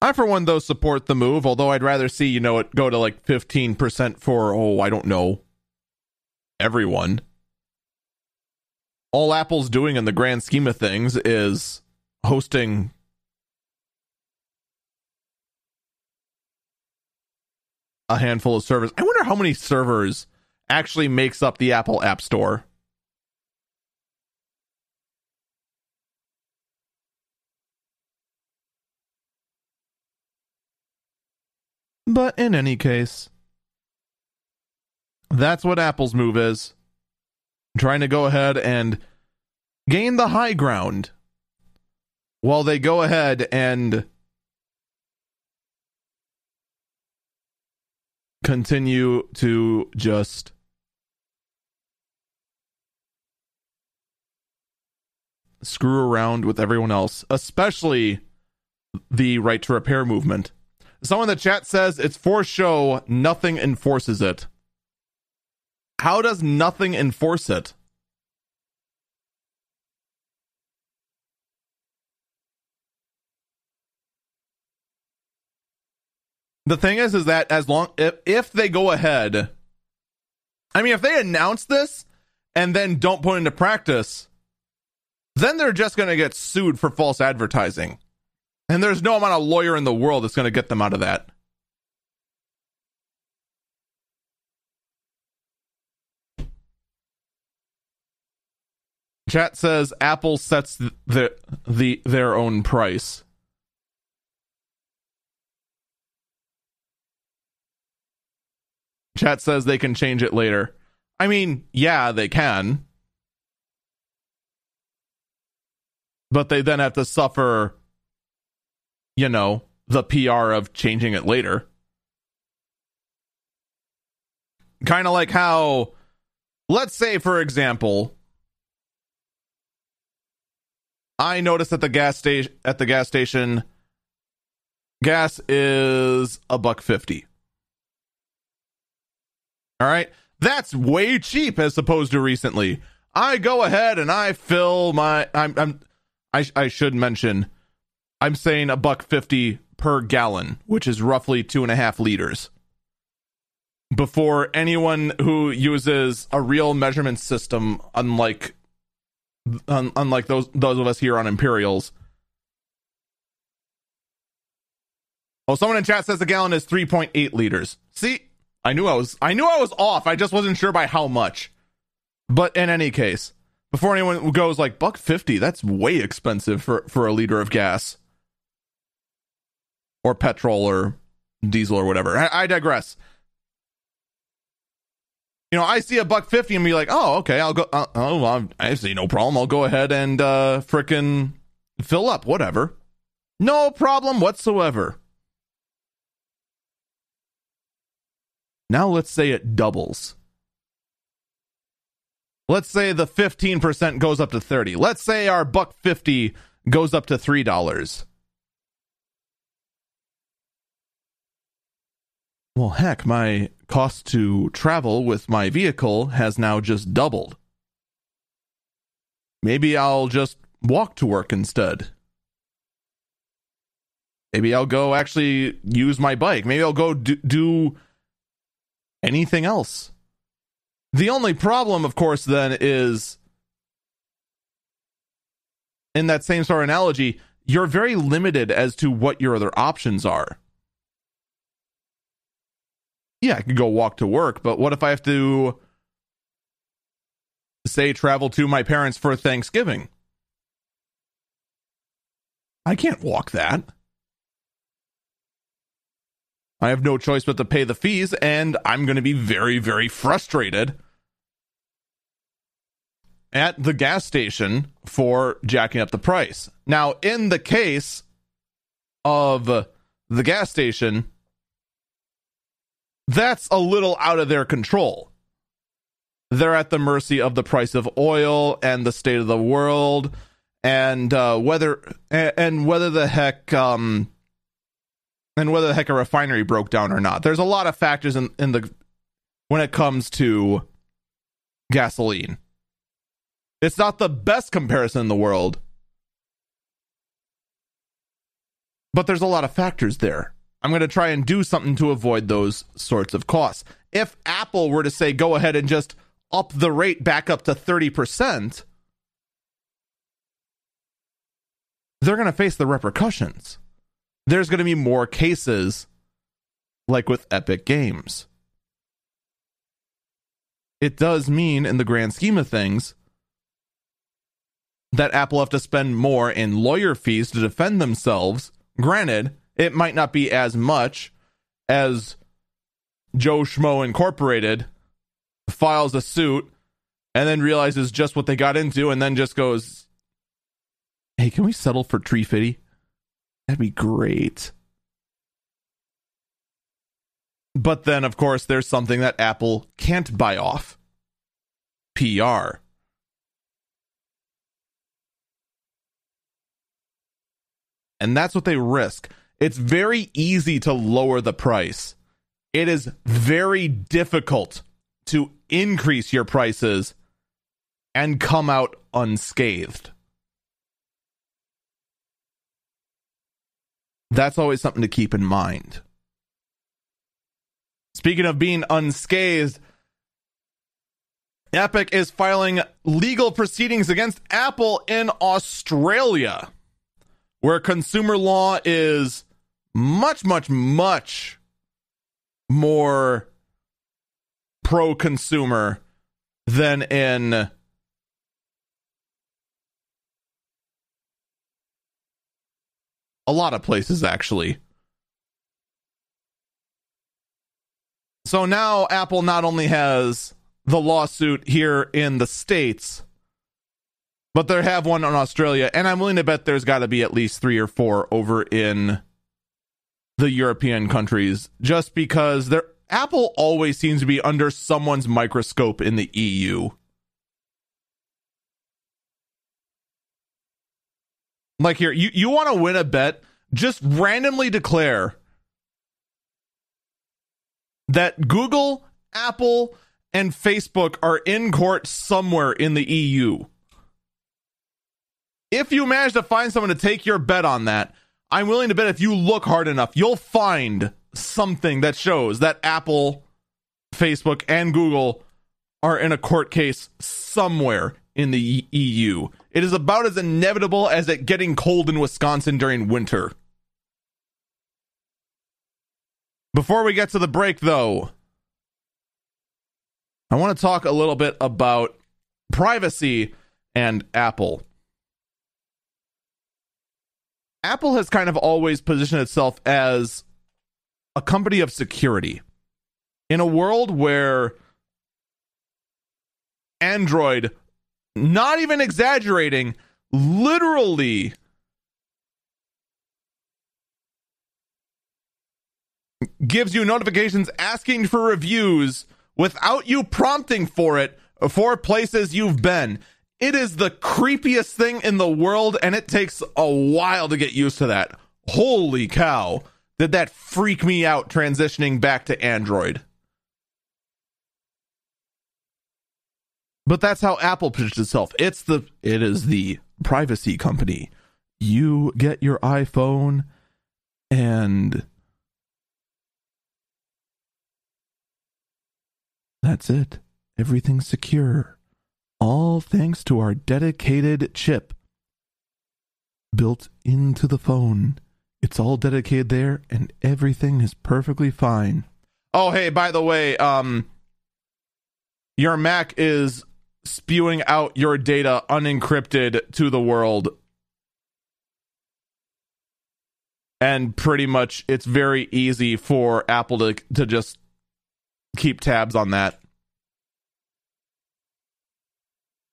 I, for one, though, support the move, although I'd rather see, you know, it go to like 15% for, oh, I don't know, everyone. All Apple's doing in the grand scheme of things is hosting a handful of servers. I wonder how many servers actually makes up the Apple App Store. But in any case, that's what Apple's move is. Trying to go ahead and gain the high ground while they go ahead and continue to just screw around with everyone else, especially the right to repair movement. Someone in the chat says it's for show, nothing enforces it. How does nothing enforce it? the thing is is that as long if, if they go ahead i mean if they announce this and then don't put into practice then they're just going to get sued for false advertising and there's no amount of lawyer in the world that's going to get them out of that chat says apple sets the, the their own price Chat says they can change it later. I mean, yeah, they can. But they then have to suffer, you know, the PR of changing it later. Kind of like how, let's say, for example, I noticed at the gas station at the gas station gas is a buck 50 all right. That's way cheap as opposed to recently. I go ahead and I fill my I'm I'm I I should mention I'm saying a buck fifty per gallon, which is roughly two and a half liters. Before anyone who uses a real measurement system, unlike un, unlike those those of us here on Imperials. Oh, someone in chat says a gallon is 3.8 liters. See, I knew I was I knew I was off. I just wasn't sure by how much. But in any case, before anyone goes like buck 50, that's way expensive for for a liter of gas or petrol or diesel or whatever. I, I digress. You know, I see a buck fifty and be like, oh, okay, I'll go. Uh, oh, well, I see no problem. I'll go ahead and uh, fill up, whatever. No problem whatsoever. Now let's say it doubles. Let's say the 15% goes up to 30. Let's say our buck 50 goes up to $3. Well, heck, my cost to travel with my vehicle has now just doubled. Maybe I'll just walk to work instead. Maybe I'll go actually use my bike. Maybe I'll go do, do anything else. The only problem, of course, then is in that same sort of analogy, you're very limited as to what your other options are. Yeah, I could go walk to work, but what if I have to, say, travel to my parents for Thanksgiving? I can't walk that. I have no choice but to pay the fees, and I'm going to be very, very frustrated at the gas station for jacking up the price. Now, in the case of the gas station, that's a little out of their control. They're at the mercy of the price of oil and the state of the world, and uh, whether and whether the heck um, and whether the heck a refinery broke down or not. There's a lot of factors in, in the when it comes to gasoline. It's not the best comparison in the world. But there's a lot of factors there. I'm going to try and do something to avoid those sorts of costs. If Apple were to say, go ahead and just up the rate back up to 30%, they're going to face the repercussions. There's going to be more cases like with Epic Games. It does mean, in the grand scheme of things, that Apple have to spend more in lawyer fees to defend themselves. Granted, it might not be as much as Joe Schmo Incorporated files a suit and then realizes just what they got into and then just goes, Hey, can we settle for Tree Fitty? That'd be great. But then, of course, there's something that Apple can't buy off PR. And that's what they risk. It's very easy to lower the price. It is very difficult to increase your prices and come out unscathed. That's always something to keep in mind. Speaking of being unscathed, Epic is filing legal proceedings against Apple in Australia where consumer law is much, much, much more pro consumer than in a lot of places, actually. So now Apple not only has the lawsuit here in the States, but they have one in Australia, and I'm willing to bet there's got to be at least three or four over in the European countries, just because they Apple always seems to be under someone's microscope in the EU. Like here, you, you want to win a bet, just randomly declare that Google, Apple, and Facebook are in court somewhere in the EU if you manage to find someone to take your bet on that, I'm willing to bet if you look hard enough, you'll find something that shows that Apple, Facebook, and Google are in a court case somewhere in the EU. It is about as inevitable as it getting cold in Wisconsin during winter. Before we get to the break, though, I want to talk a little bit about privacy and Apple. Apple has kind of always positioned itself as a company of security. In a world where Android, not even exaggerating, literally gives you notifications asking for reviews without you prompting for it for places you've been. It is the creepiest thing in the world, and it takes a while to get used to that. Holy cow. Did that freak me out transitioning back to Android? But that's how Apple pitched itself. It's the it is the privacy company. You get your iPhone and that's it. Everything's secure. All thanks to our dedicated chip built into the phone. It's all dedicated there and everything is perfectly fine. Oh, hey, by the way, um your Mac is spewing out your data unencrypted to the world. And pretty much it's very easy for Apple to to just keep tabs on that.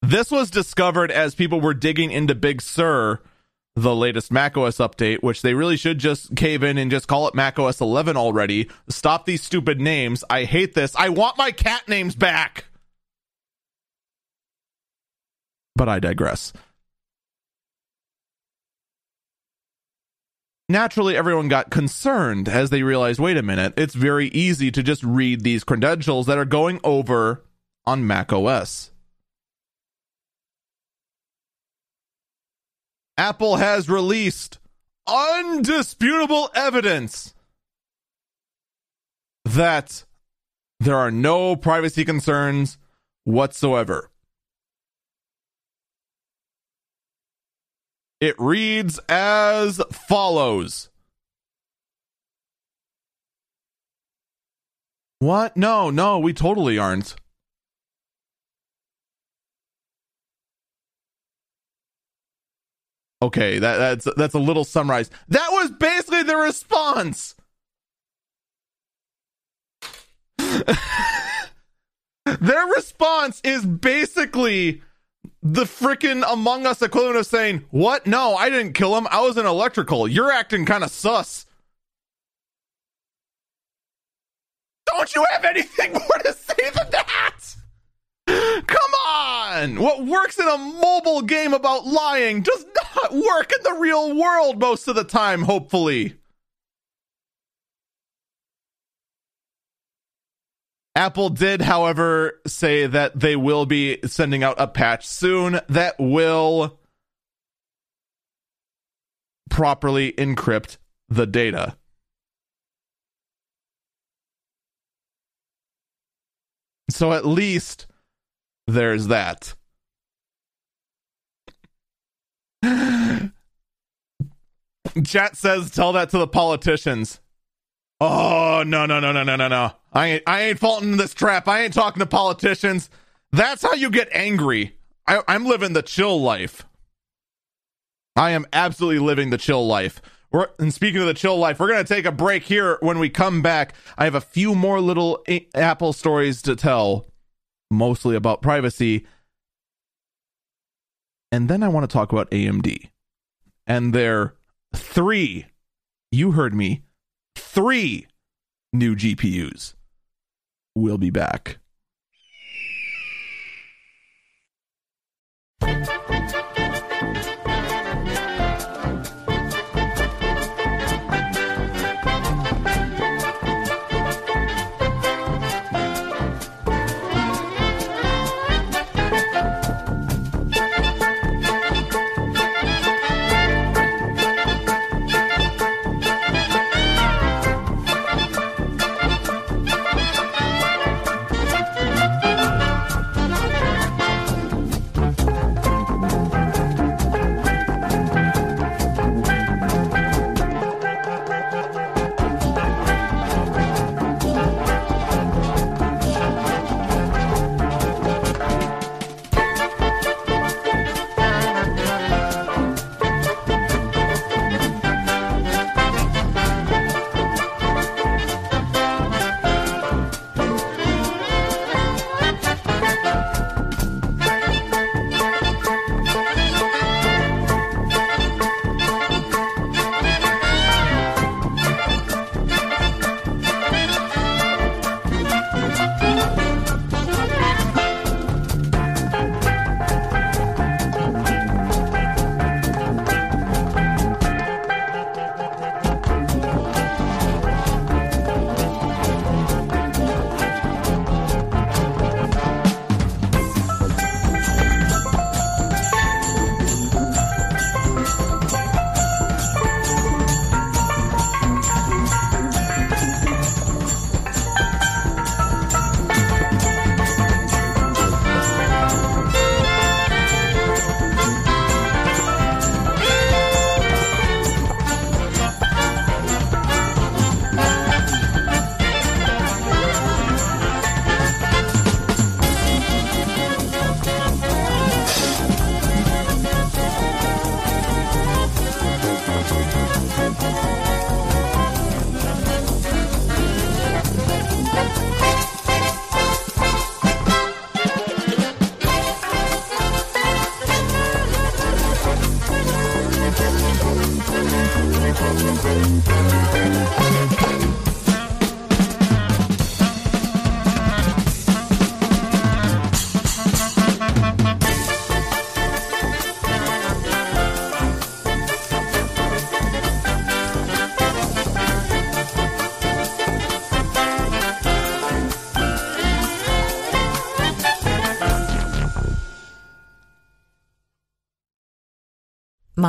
This was discovered as people were digging into Big Sur, the latest macOS update, which they really should just cave in and just call it macOS 11 already. Stop these stupid names. I hate this. I want my cat names back. But I digress. Naturally, everyone got concerned as they realized wait a minute, it's very easy to just read these credentials that are going over on Mac Apple has released undisputable evidence that there are no privacy concerns whatsoever. It reads as follows. What? No, no, we totally aren't. Okay, that, that's that's a little summarized. That was basically the response. [laughs] Their response is basically the freaking Among Us equivalent of saying, What? No, I didn't kill him. I was in electrical. You're acting kind of sus. Don't you have anything more to say than that? Come on! What works in a mobile game about lying does not work in the real world most of the time, hopefully. Apple did, however, say that they will be sending out a patch soon that will properly encrypt the data. So at least there's that. [gasps] Chat says tell that to the politicians. Oh no no no no no no no! I ain't I ain't falling in this trap. I ain't talking to politicians. That's how you get angry. I, I'm living the chill life. I am absolutely living the chill life. We're, and speaking of the chill life, we're going to take a break here. When we come back, I have a few more little a- Apple stories to tell, mostly about privacy. And then I want to talk about AMD and their three, you heard me, three new GPUs. We'll be back.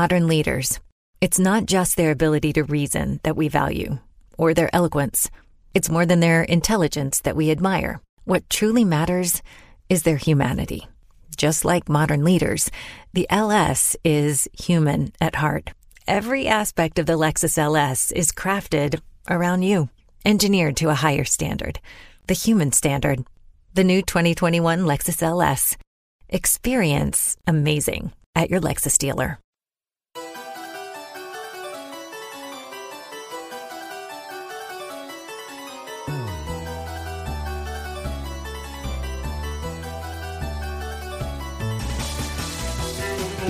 Modern leaders. It's not just their ability to reason that we value, or their eloquence. It's more than their intelligence that we admire. What truly matters is their humanity. Just like modern leaders, the LS is human at heart. Every aspect of the Lexus LS is crafted around you, engineered to a higher standard, the human standard. The new 2021 Lexus LS. Experience amazing at your Lexus dealer.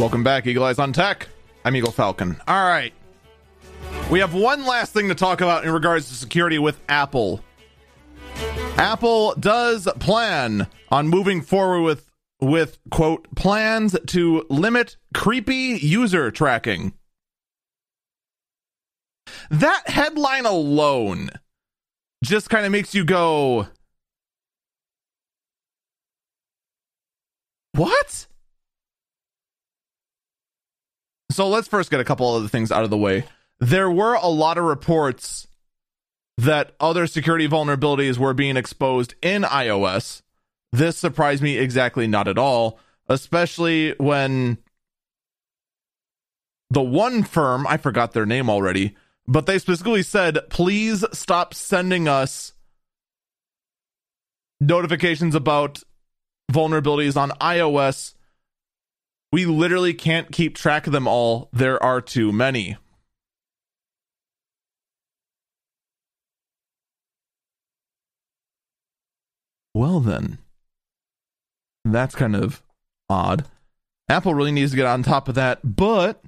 Welcome back, Eagle Eyes on Tech. I'm Eagle Falcon. All right. We have one last thing to talk about in regards to security with Apple. Apple does plan on moving forward with with quote plans to limit creepy user tracking. That headline alone just kind of makes you go What? So let's first get a couple of the things out of the way. There were a lot of reports that other security vulnerabilities were being exposed in iOS. This surprised me exactly not at all, especially when the one firm, I forgot their name already, but they specifically said, please stop sending us notifications about vulnerabilities on iOS we literally can't keep track of them all. There are too many. Well, then. That's kind of odd. Apple really needs to get on top of that, but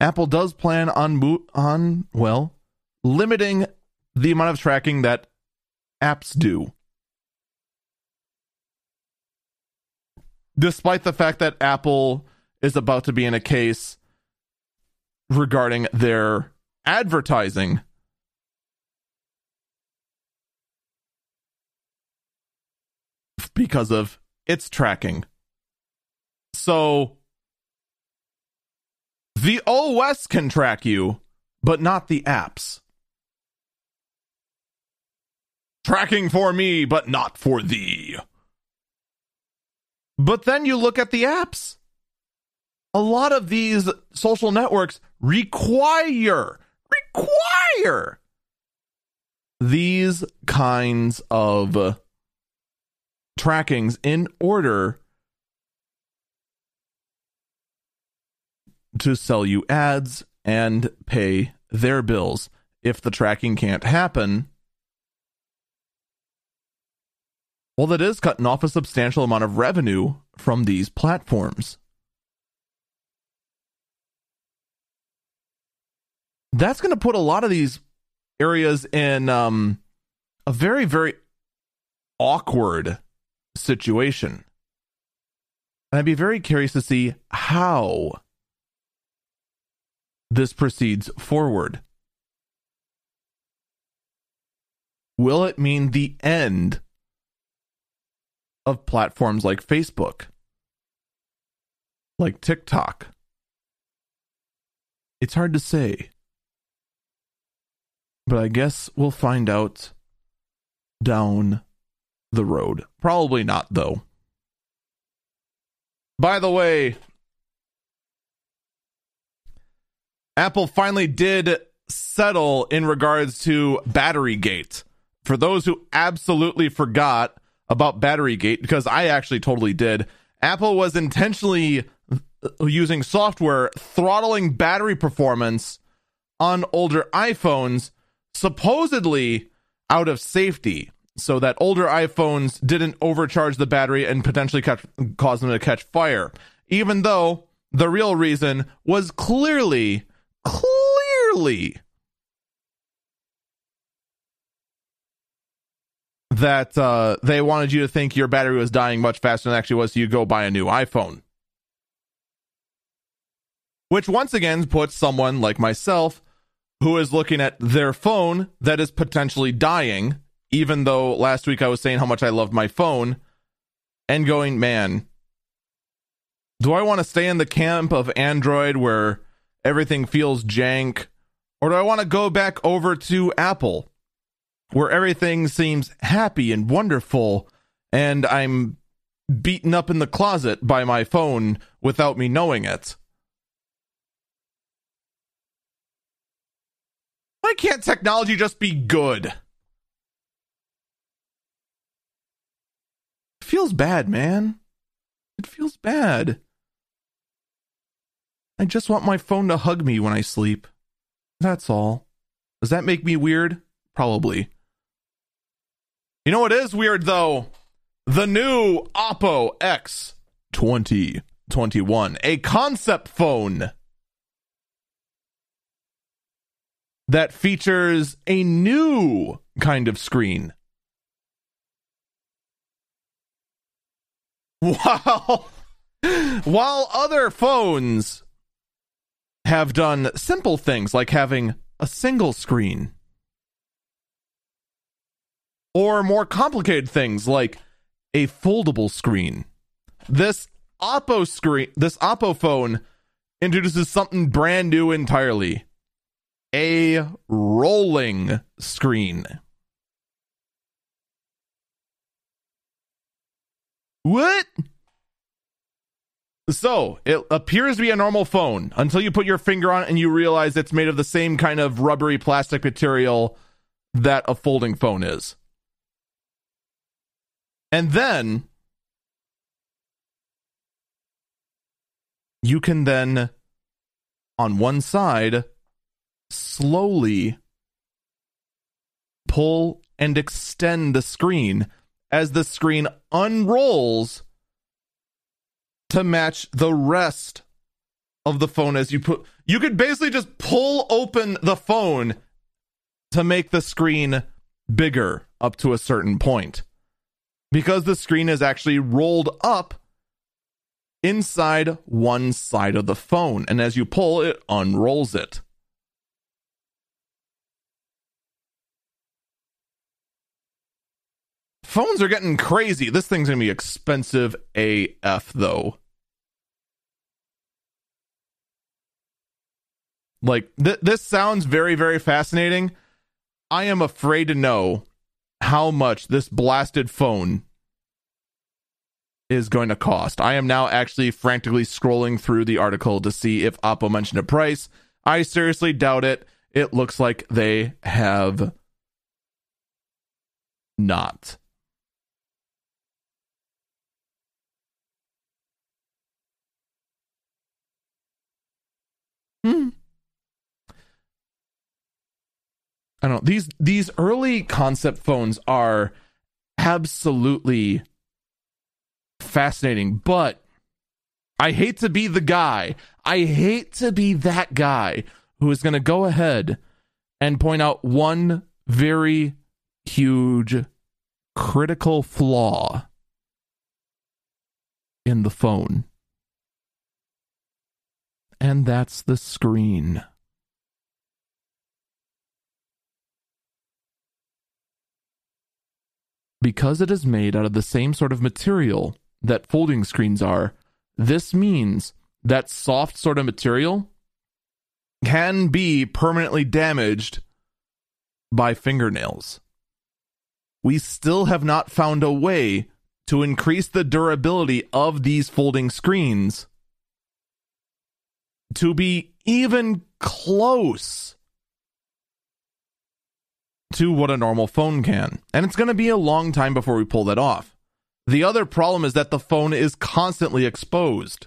Apple does plan on mo- on well, limiting the amount of tracking that apps do. Despite the fact that Apple is about to be in a case regarding their advertising. Because of its tracking. So the OS can track you, but not the apps. Tracking for me, but not for thee. But then you look at the apps. A lot of these social networks require require these kinds of trackings in order to sell you ads and pay their bills. If the tracking can't happen, Well, that is cutting off a substantial amount of revenue from these platforms. That's going to put a lot of these areas in um, a very, very awkward situation. And I'd be very curious to see how this proceeds forward. Will it mean the end of platforms like Facebook, like TikTok. It's hard to say. But I guess we'll find out down the road. Probably not, though. By the way, Apple finally did settle in regards to Battery Gate. For those who absolutely forgot, about Batterygate because I actually totally did. Apple was intentionally uh, using software throttling battery performance on older iPhones, supposedly out of safety, so that older iPhones didn't overcharge the battery and potentially catch, cause them to catch fire. Even though the real reason was clearly, clearly that uh, they wanted you to think your battery was dying much faster than it actually was, so you go buy a new iPhone. Which once again puts someone like myself who is looking at their phone that is potentially dying, even though last week I was saying how much I loved my phone, and going, man, do I want to stay in the camp of Android where everything feels jank? Or do I want to go back over to Apple where everything seems happy and wonderful and I'm beaten up in the closet by my phone without me knowing it? Why can't technology just be good? It feels bad, man. It feels bad. I just want my phone to hug me when I sleep. That's all. Does that make me weird? Probably. You know what is weird though? The new Oppo X 2021, a concept phone that features a new kind of screen. [laughs] While, while other phones have done simple things like having a single screen, or more complicated things like a foldable screen. This Oppo screen, this Oppo phone introduces something brand new entirely a rolling screen. What? So, it appears to be a normal phone until you put your finger on it and you realize it's made of the same kind of rubbery plastic material that a folding phone is. And then you can then on one side slowly pull and extend the screen as the screen unrolls to match the rest of the phone as you put you could basically just pull open the phone to make the screen bigger up to a certain point because the screen is actually rolled up inside one side of the phone and as you pull it unrolls it Phones are getting crazy. This thing's going to be expensive AF, though. Like, th- this sounds very, very fascinating. I am afraid to know how much this blasted phone is going to cost. I am now actually frantically scrolling through the article to see if Oppo mentioned a price. I seriously doubt it. It looks like they have not. Hmm. I don't know. These these early concept phones are absolutely fascinating, but I hate to be the guy. I hate to be that guy who is going to go ahead and point out one very huge critical flaw in the phone and that's the screen. Because it is made out of the same sort of material that folding screens are, this means that soft sort of material can be permanently damaged by fingernails. We still have not found a way to increase the durability of these folding screens to be even close to what a normal phone can. And it's going to be a long time before we pull that off. The other problem is that the phone is constantly exposed.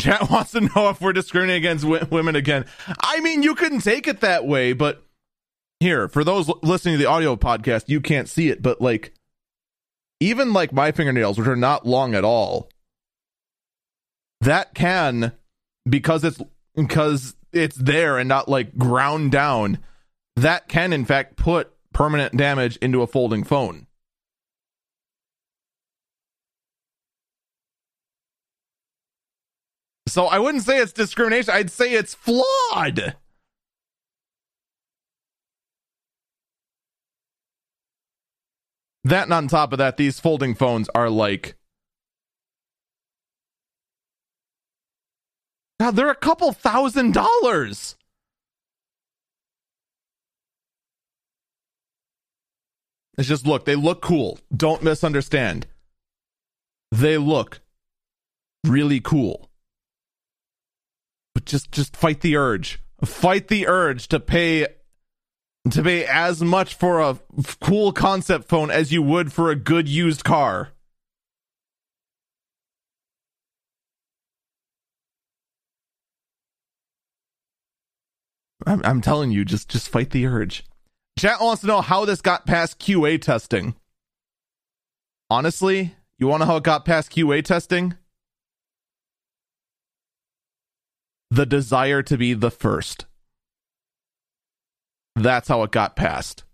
Chat [laughs] wants to know if we're discriminating against w- women again. I mean, you couldn't take it that way, but here, for those listening to the audio podcast, you can't see it, but like even like my fingernails, which are not long at all, that can because it's because it's there and not like ground down, that can, in fact, put permanent damage into a folding phone. So I wouldn't say it's discrimination, I'd say it's flawed. That and on top of that, these folding phones are like God, they're a couple thousand dollars. It's just look, they look cool. Don't misunderstand. They look really cool. But just just fight the urge. Fight the urge to pay to pay as much for a cool concept phone as you would for a good used car. I'm, I'm telling you, just just fight the urge. Chat wants to know how this got past QA testing. Honestly, you want to know how it got past QA testing? The desire to be the first. That's how it got passed.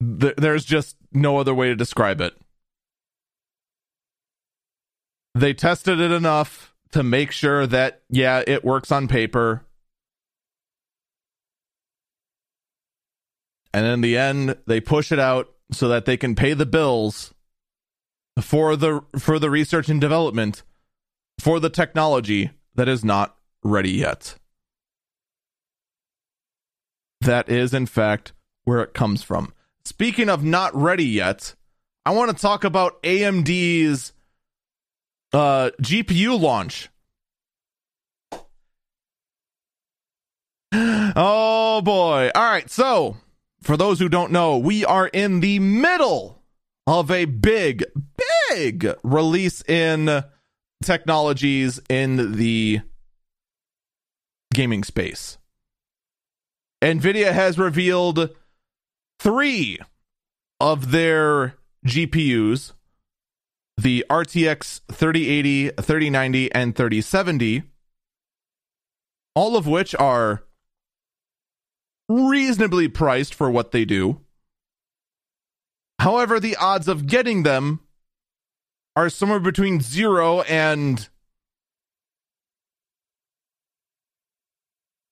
There's just no other way to describe it. They tested it enough to make sure that, yeah, it works on paper. And in the end, they push it out so that they can pay the bills for the for the research and development for the technology that is not ready yet. That is in fact where it comes from. Speaking of not ready yet, I want to talk about AMD's uh, GPU launch. [gasps] Oh boy. All right. So, for those who don't know, we are in the middle of a big, big release in technologies in the gaming space. NVIDIA has revealed three of their GPUs the RTX 3080, 3090, and 3070, all of which are reasonably priced for what they do. However, the odds of getting them are somewhere between zero and.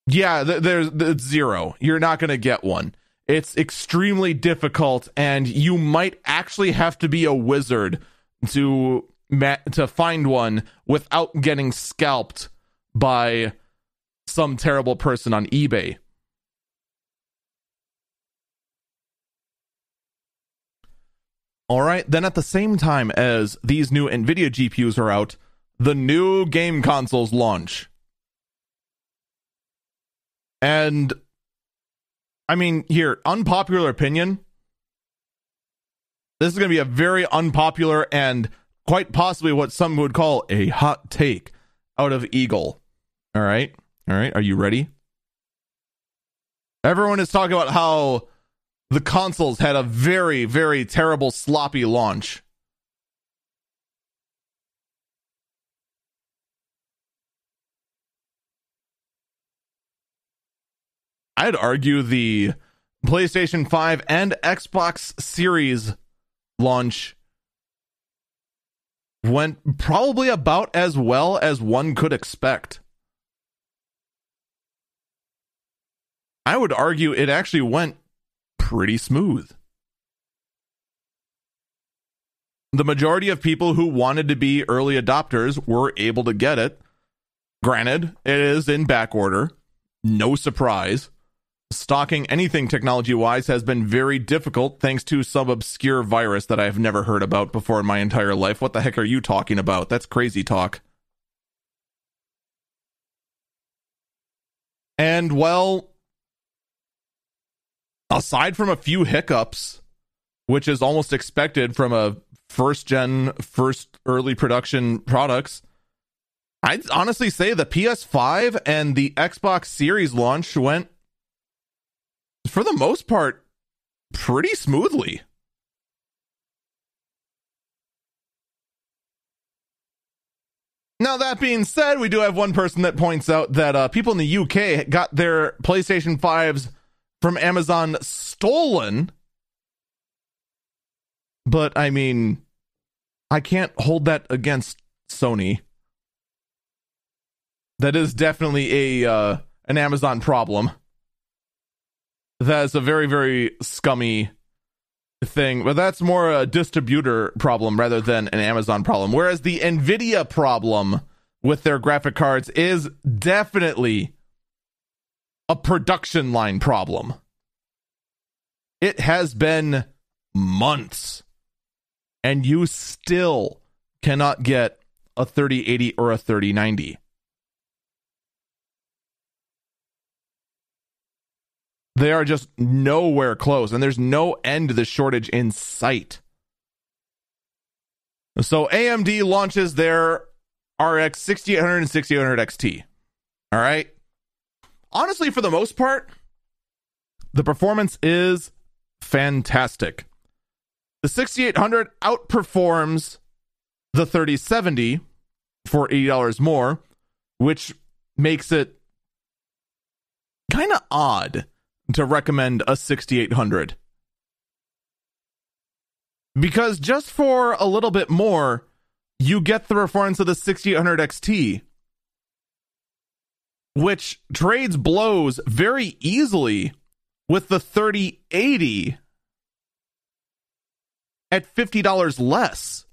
Yeah, there's, zero. You're not going to get one. It's extremely difficult, and you might actually have to be a wizard to ma- to find one without getting scalped by some terrible person on eBay. All right, then at the same time as these new Nvidia GPUs are out, the new game consoles launch. And I mean, here, unpopular opinion, this is going to be a very unpopular and quite possibly what some would call a hot take out of Eagle. All right. All right. Are you ready? Everyone is talking about how the consoles had a very, very terrible, sloppy launch. I'd argue the PlayStation 5 and Xbox Series launch went probably about as well as one could expect. I would argue it actually went pretty smooth. The majority of people who wanted to be early adopters were able to get it. Granted, it is in back order. No surprise stocking anything technology wise has been very difficult thanks to some obscure virus that I've never heard about before in my entire life. What the heck are you talking about? That's crazy talk. And well, aside from a few hiccups, which is almost expected from a first gen, first early production products, I'd honestly say the PS5 and the Xbox Series launch went for the most part, pretty smoothly. Now, that being said, we do have one person that points out that uh, people in the UK got their PlayStation 5s from Amazon stolen. But, I mean, I can't hold that against Sony. That is definitely a uh, an Amazon problem. That is a very, very scummy thing, but that's more a distributor problem rather than an Amazon problem. Whereas the Nvidia problem with their graphic cards is definitely a production line problem. It has been months, and you still cannot get a 3080 or a 3090. They are just nowhere close, and there's no end to the shortage in sight. So AMD launches their RX 6800 and 6800 XT. All right. Honestly, for the most part, the performance is fantastic. The 6800 outperforms the 3070 for $80 more, which makes it kind of odd to recommend a 6800. Because just for a little bit more, you get the performance of the 6800 XT, which trades blows very easily with the 3080 at $50 less.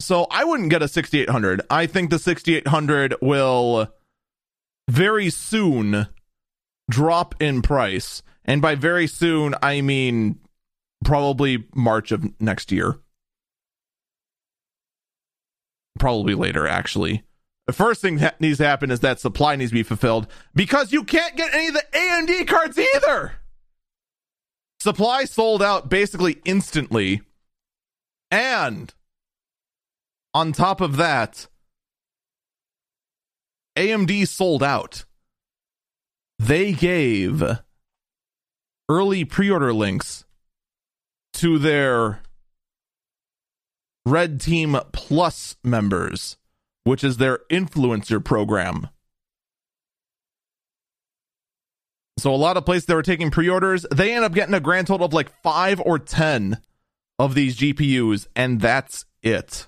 So I wouldn't get a 6800. I think the 6800 will very soon drop in price. And by very soon, I mean probably March of next year. Probably later, actually. The first thing that needs to happen is that supply needs to be fulfilled because you can't get any of the AMD cards either. Supply sold out basically instantly. And on top of that, AMD sold out. They gave early pre order links to their Red Team Plus members, which is their influencer program. So a lot of places that were taking pre-orders, they end up getting a grand total of like 5 or 10 of these GPUs and that's it.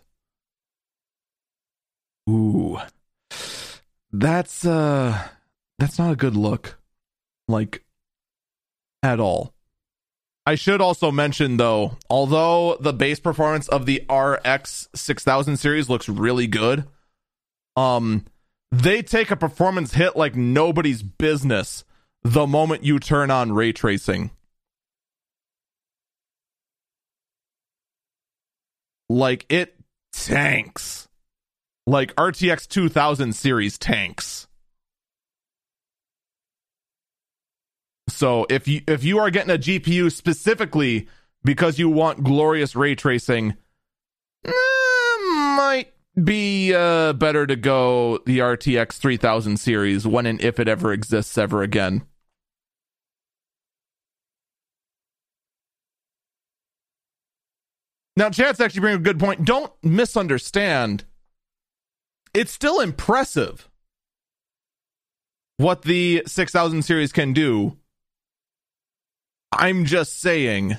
Ooh that's uh that's not a good look. Like at all. I should also mention though although the base performance of the rx 6000 series looks really good um they take a performance hit like nobody's business the moment you turn on ray tracing. Like it tanks like RTX 2000 series tanks. So if you if you are getting a GPU specifically because you want glorious ray tracing, eh, might be uh, better to go the RTX 3000 series when and if it ever exists ever again. Now, Chat's actually bringing a good point. Don't misunderstand it's still impressive what the 6000 series can do. I'm just saying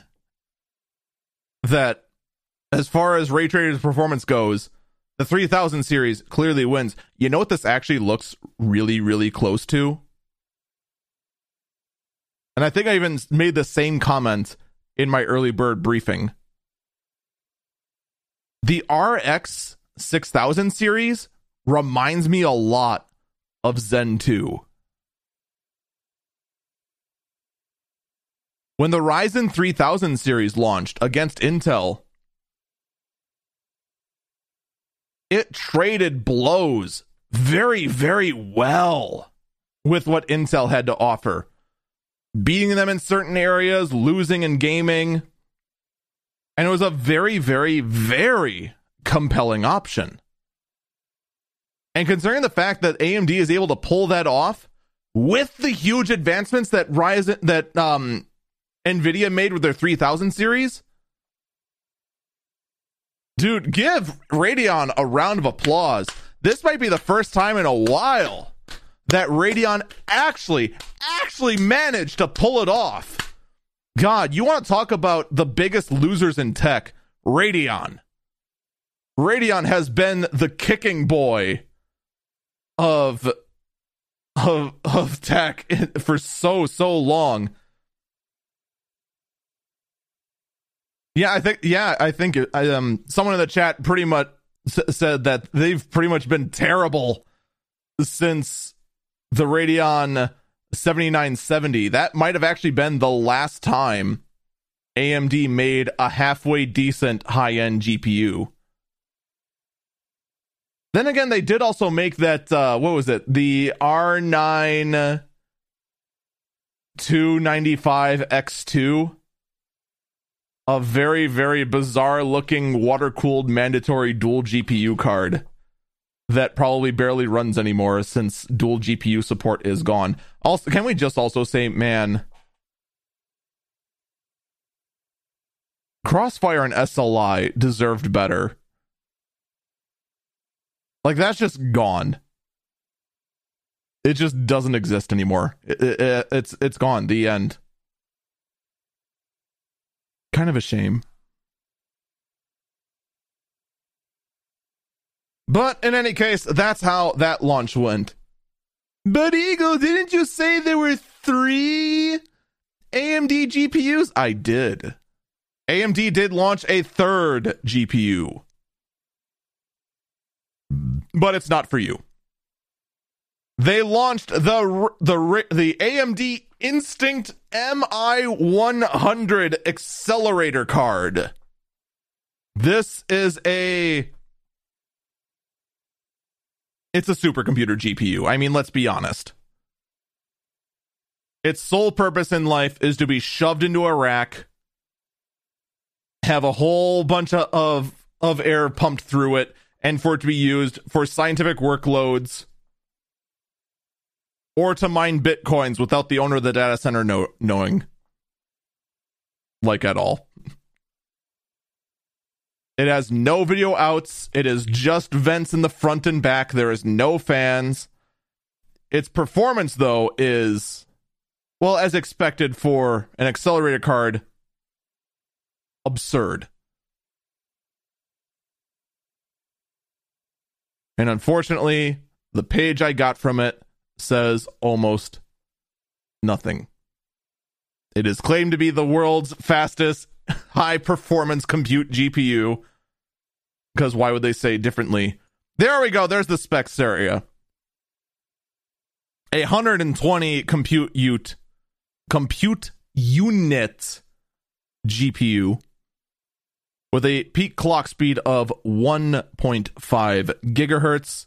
that as far as ray tracing performance goes, the 3000 series clearly wins. You know what this actually looks really, really close to? And I think I even made the same comment in my early bird briefing. The RX 6000 series reminds me a lot of Zen 2. When the Ryzen 3000 series launched against Intel, it traded blows very, very well with what Intel had to offer. Beating them in certain areas, losing in gaming. And it was a very, very, very compelling option. And considering the fact that AMD is able to pull that off with the huge advancements that Ryzen that um Nvidia made with their 3000 series, Dude, give Radeon a round of applause. This might be the first time in a while that Radeon actually, actually managed to pull it off. God, you want to talk about the biggest losers in tech? Radeon. Radeon has been the kicking boy of of of tech [laughs] for so so long. Yeah, I think yeah, I think um someone in the chat pretty much s- said that they've pretty much been terrible since the Radeon 7970. That might have actually been the last time AMD made a halfway decent high-end GPU. Then again, they did also make that uh what was it? The R9 295X2 a very very bizarre looking water cooled mandatory dual GPU card that probably barely runs anymore since dual GPU support is gone. Also, can we just also say, man, Crossfire and SLI deserved better. Like that's just gone. It just doesn't exist anymore. It, it, it's it's gone. The end. Kind of a shame. But in any case, that's how that launch went. But Eagle, didn't you say there were three AMD GPUs? I did. AMD did launch a third GPU. But it's not for you. They launched the the the AMD Instinct MI100 accelerator card. This is a it's a supercomputer GPU. I mean, let's be honest. Its sole purpose in life is to be shoved into a rack, have a whole bunch of, of, of air pumped through it, and for it to be used for scientific workloads or to mine bitcoins without the owner of the data center know, knowing. Like at all. It has no video outs. It is just vents in the front and back. There is no fans. Its performance, though, is, well, as expected for an accelerator card, absurd. And unfortunately, the page I got from it says almost nothing. It is claimed to be the world's fastest high performance compute GPU. Because why would they say differently? There we go. There's the specs area. A 120 compute unit, compute unit GPU with a peak clock speed of 1.5 gigahertz,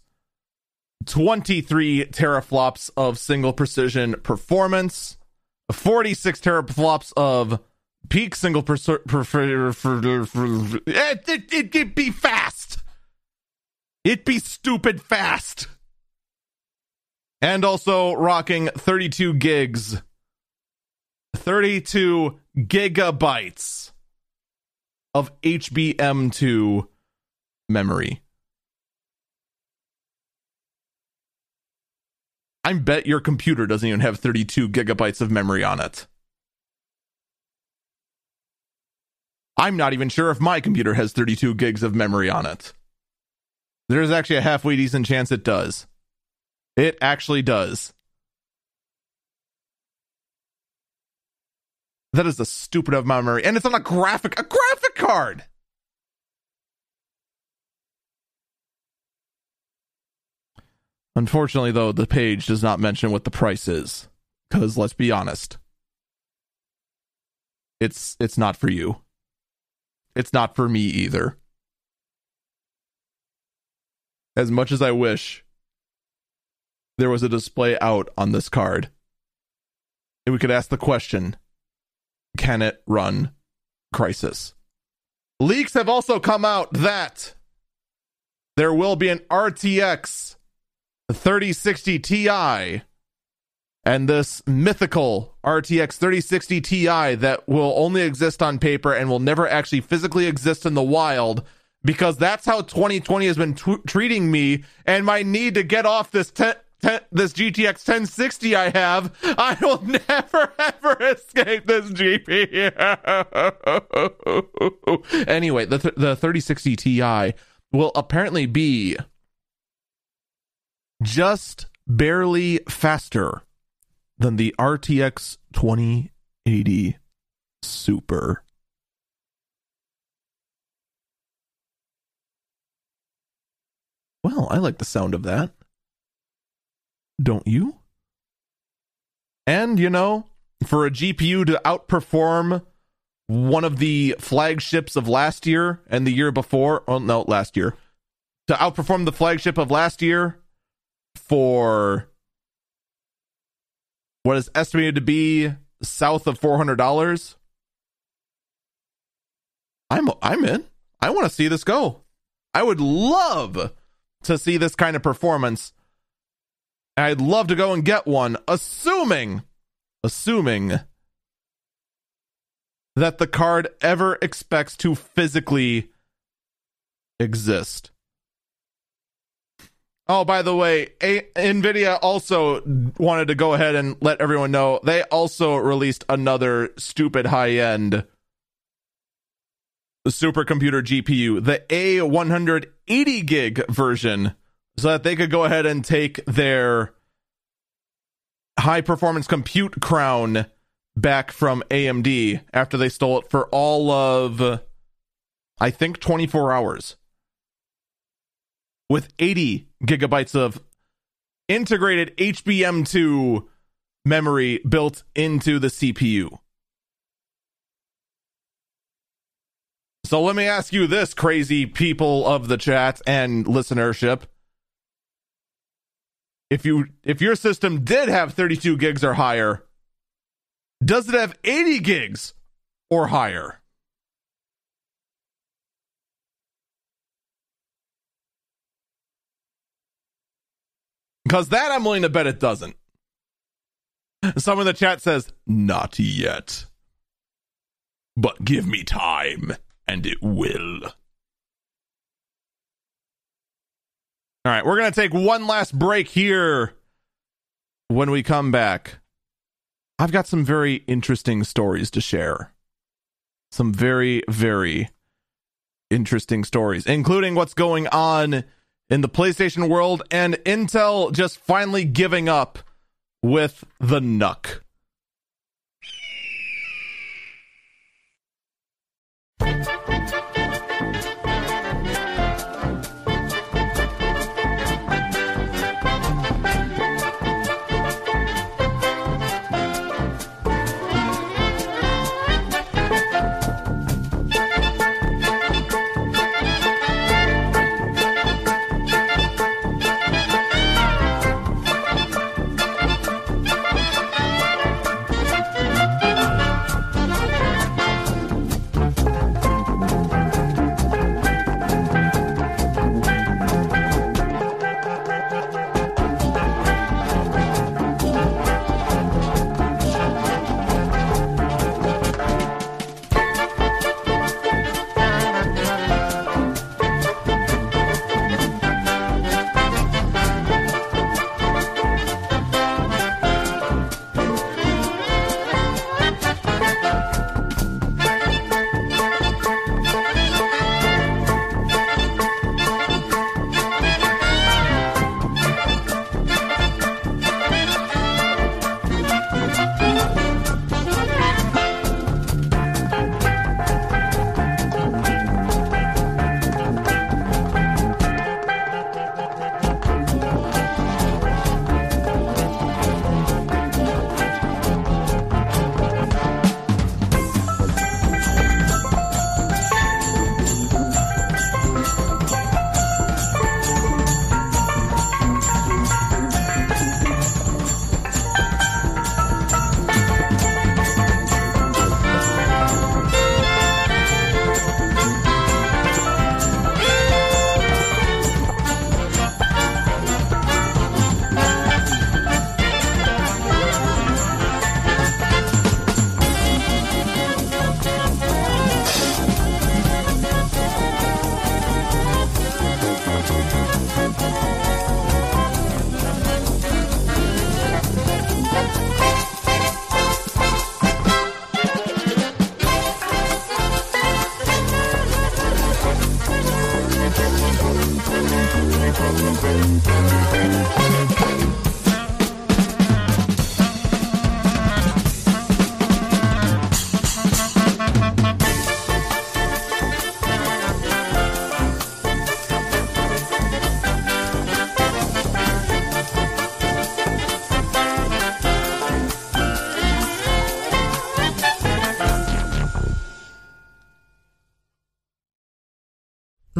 23 teraflops of single precision performance, 46 teraflops of peak single precision. it, it, it, it be fast. It be stupid fast. And also rocking 32 gigs, 32 gigabytes of HBM2 memory. I bet your computer doesn't even have 32 gigabytes of memory on it. I'm not even sure if my computer has 32 gigs of memory on it. There's actually a halfway decent chance it does. It actually does. That is a stupid of my memory. And it's on a graphic, a graphic card. Unfortunately, though, the page does not mention what the price is. Because let's be honest. It's it's not for you. It's not for me either. As much as I wish there was a display out on this card. And we could ask the question can it run Crysis. Leaks have also come out that there will be an RTX 3060 Ti and this mythical RTX 3060 Ti that will only exist on paper and will never actually physically exist in the wild because that's how 2020 has been t- treating me and my need to get off this te- this GTX 1060 I have. I will [laughs] never ever escape this GPU. [laughs] anyway, the th- the 3060 Ti will apparently be just barely faster than the RTX 2080 Super. Well, I like the sound of that. Don't you? And, you know, for a GPU to outperform one of the flagships of last year and the year before, oh no, last year, to outperform the flagship of last year for what is estimated to be south of $400 i'm i'm in i want to see this go i would love to see this kind of performance i'd love to go and get one assuming assuming that the card ever expects to physically exist. Oh, by the way, A- Nvidia also wanted to go ahead and let everyone know they also released another stupid high-end supercomputer GPU, the A180 gig version, so that they could go ahead and take their high performance compute crown back from AMD after they stole it for all of I think 24 hours with 80 gigabytes of integrated HBM2 memory built into the CPU. So let me ask you this, crazy people of the chat and listenership. If you if your system did have 32 gigs or higher, does it have 80 gigs or higher? Because that I'm willing to bet it doesn't. Someone in the chat says, not yet. But give me time, and it will. All right, we're going to take one last break here. When we come back, I've got some very interesting stories to share. Some very, very interesting stories, including what's going on in the PlayStation world and Intel just finally giving up with the NUC.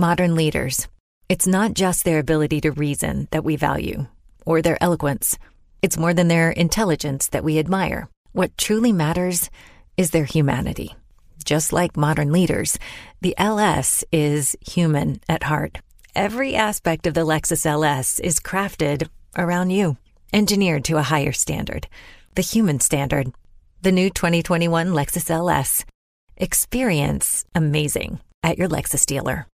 Modern leaders. It's not just their ability to reason that we value, or their eloquence. It's more than their intelligence that we admire. What truly matters is their humanity. Just like modern leaders, the LS is human at heart. Every aspect of the Lexus LS is crafted around you, engineered to a higher standard, the human standard. The new 2021 Lexus LS. Experience amazing at your Lexus dealer.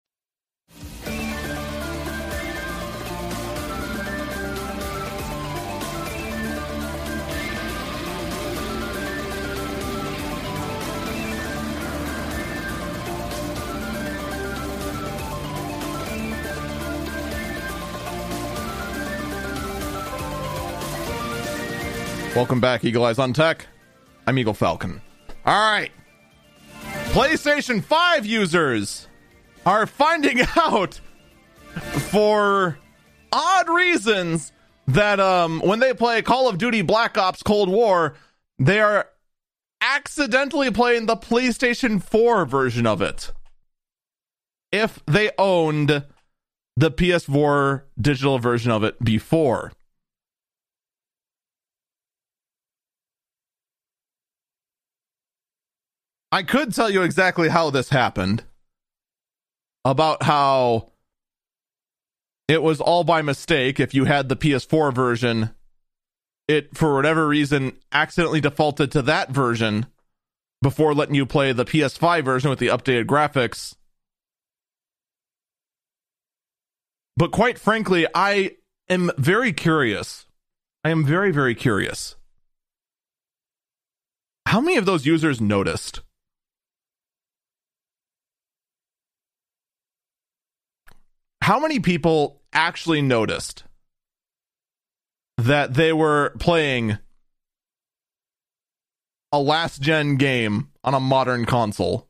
Welcome back, Eagle Eyes on Tech. I'm Eagle Falcon. All right. PlayStation 5 users are finding [laughs] out for odd reasons that um, when they play Call of Duty Black Ops Cold War, they are accidentally playing the PlayStation 4 version of it. If they owned the PS4 digital version of it before. I could tell you exactly how this happened. About how it was all by mistake. If you had the PS4 version, it, for whatever reason, accidentally defaulted to that version before letting you play the PS5 version with the updated graphics. But quite frankly, I am very curious. I am very, very curious. How many of those users noticed? How many people actually noticed that they were playing a last gen game on a modern console?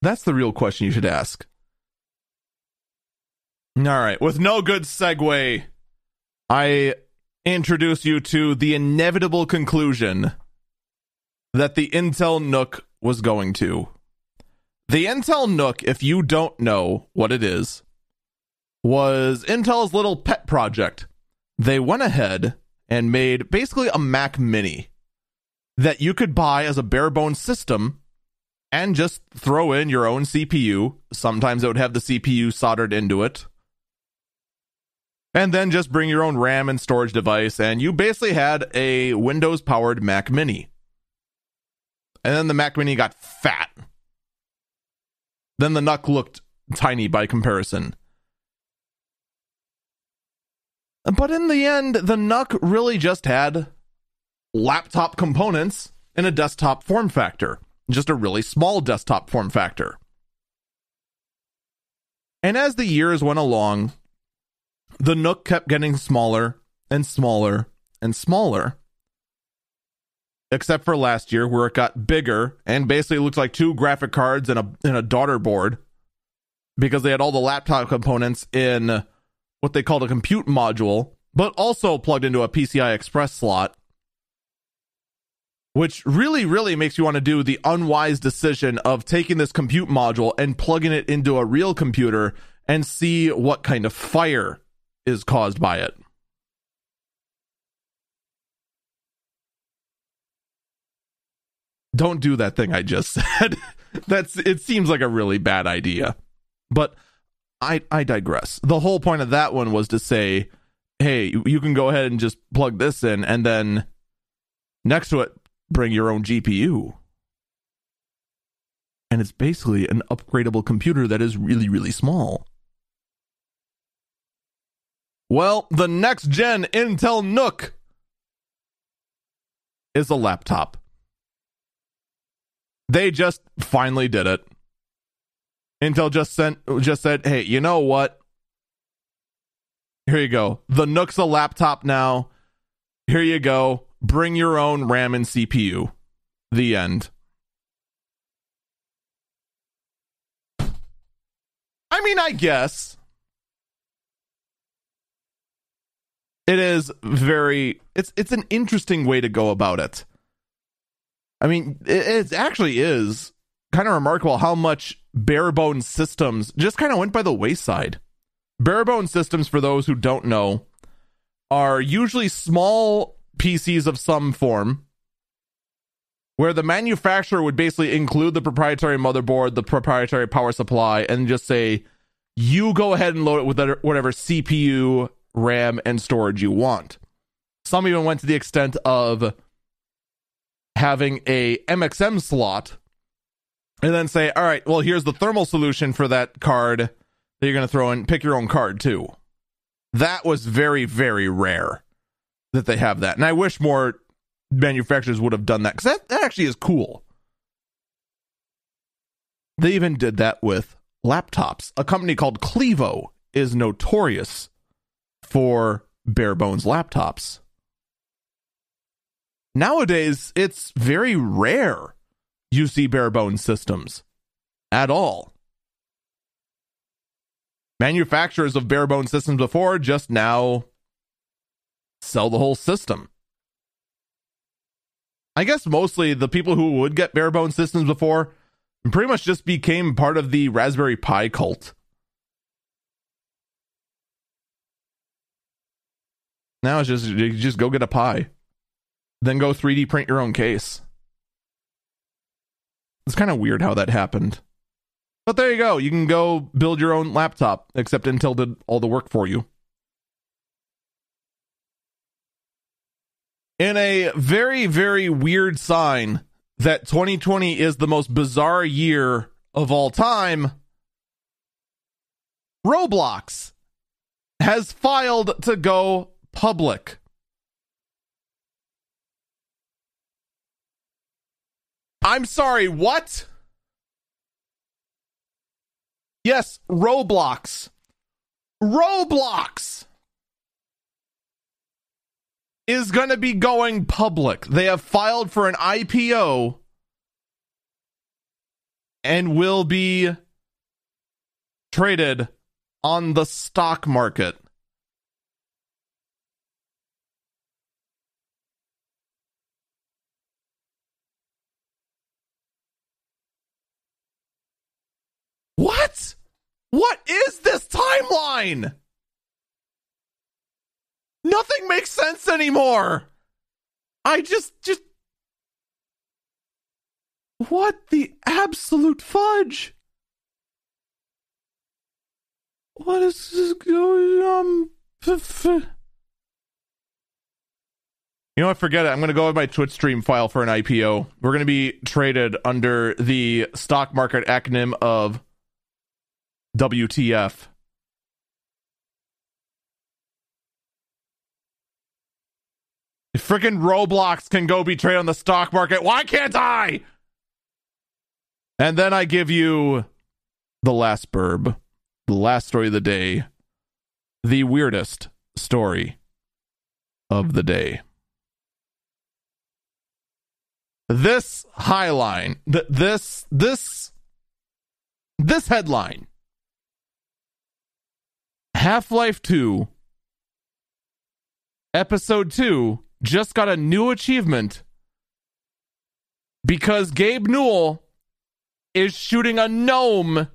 That's the real question you should ask. All right, with no good segue, I introduce you to the inevitable conclusion that the Intel NUC was going to. The Intel NUC, if you don't know what it is, was Intel's little pet project. They went ahead and made basically a Mac Mini that you could buy as a bare bones system and just throw in your own CPU. Sometimes it would have the CPU soldered into it. And then just bring your own RAM and storage device, and you basically had a Windows powered Mac Mini. And then the Mac Mini got fat then the NUC looked tiny by comparison. But in the end, the NUC really just had laptop components in a desktop form factor, just a really small desktop form factor. And as the years went along, the NUC kept getting smaller and smaller and smaller except for last year where it got bigger and basically looked like two graphic cards and a and a daughter board because they had all the laptop components in what they called a compute module, but also plugged into a PCI Express slot. Which really, really makes you want to do the unwise decision of taking this compute module and plugging it into a real computer and see what kind of fire is caused by it. Don't do that thing I just [laughs] said. That's it seems like a really bad idea. But I I digress. The whole point of that one was to say, hey, you can go ahead and just plug this in and then next to it bring your own GPU. And it's basically an upgradable computer that is really really small. Well, the next gen Intel NUC is a laptop. They just finally did it. Intel just sent just said, "Hey, you know what? Here you go. The NUC's a laptop now. Here you go. Bring your own RAM and CPU." The end. I mean, I guess it is very it's it's an interesting way to go about it. I mean, it, it actually is kind of remarkable how much barebone systems just kind of went by the wayside. Barebone systems, for those who don't know, are usually small PCs of some form where the manufacturer would basically include the proprietary motherboard, the proprietary power supply, and just say, you go ahead and load it with whatever CPU, RAM, and storage you want. Some even went to the extent of having a MXM slot and then say, all right, well, here's the thermal solution for that card that you're going to throw in. Pick your own card too. That was very, very rare that they have that. And I wish more manufacturers would have done that because that, that actually is cool. They even did that with laptops. A company called Clevo is notorious for bare bones laptops. Nowadays, it's very rare you see bare bones systems at all. Manufacturers of bare bones systems before just now sell the whole system. I guess mostly the people who would get bare bones systems before pretty much just became part of the Raspberry Pi cult. Now it's just just go get a Pi, then go 3D print your own case. It's kind of weird how that happened. But there you go. You can go build your own laptop, except Intel did all the work for you. In a very, very weird sign that 2020 is the most bizarre year of all time, Roblox has filed to go public. I'm sorry, what? Yes, Roblox. Roblox is going to be going public. They have filed for an IPO and will be traded on the stock market. What? What is this timeline? Nothing makes sense anymore. I just just What the absolute fudge? What is this going on? You know what? Forget it. I'm going to go with my Twitch stream file for an IPO. We're going to be traded under the stock market acronym of WTF. If freaking Roblox can go be traded on the stock market, why can't I? And then I give you the last burb, the last story of the day, the weirdest story of the day. This highline, th- this this this headline Half Life 2, Episode 2 just got a new achievement because Gabe Newell is shooting a gnome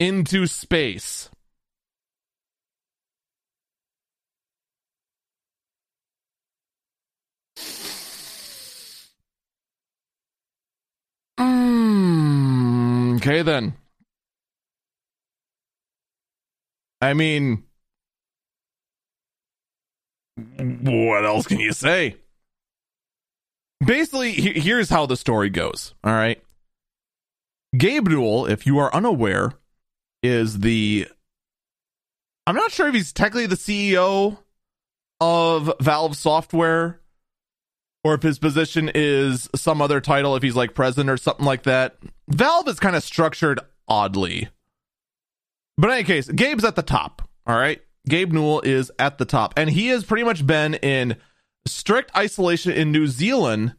into space. Mm, okay, then. I mean, what else can you say? Basically, here's how the story goes. All right. Gabe Newell, if you are unaware, is the. I'm not sure if he's technically the CEO of Valve Software or if his position is some other title, if he's like president or something like that. Valve is kind of structured oddly But in any case, Gabe's at the top. All right. Gabe Newell is at the top. And he has pretty much been in strict isolation in New Zealand,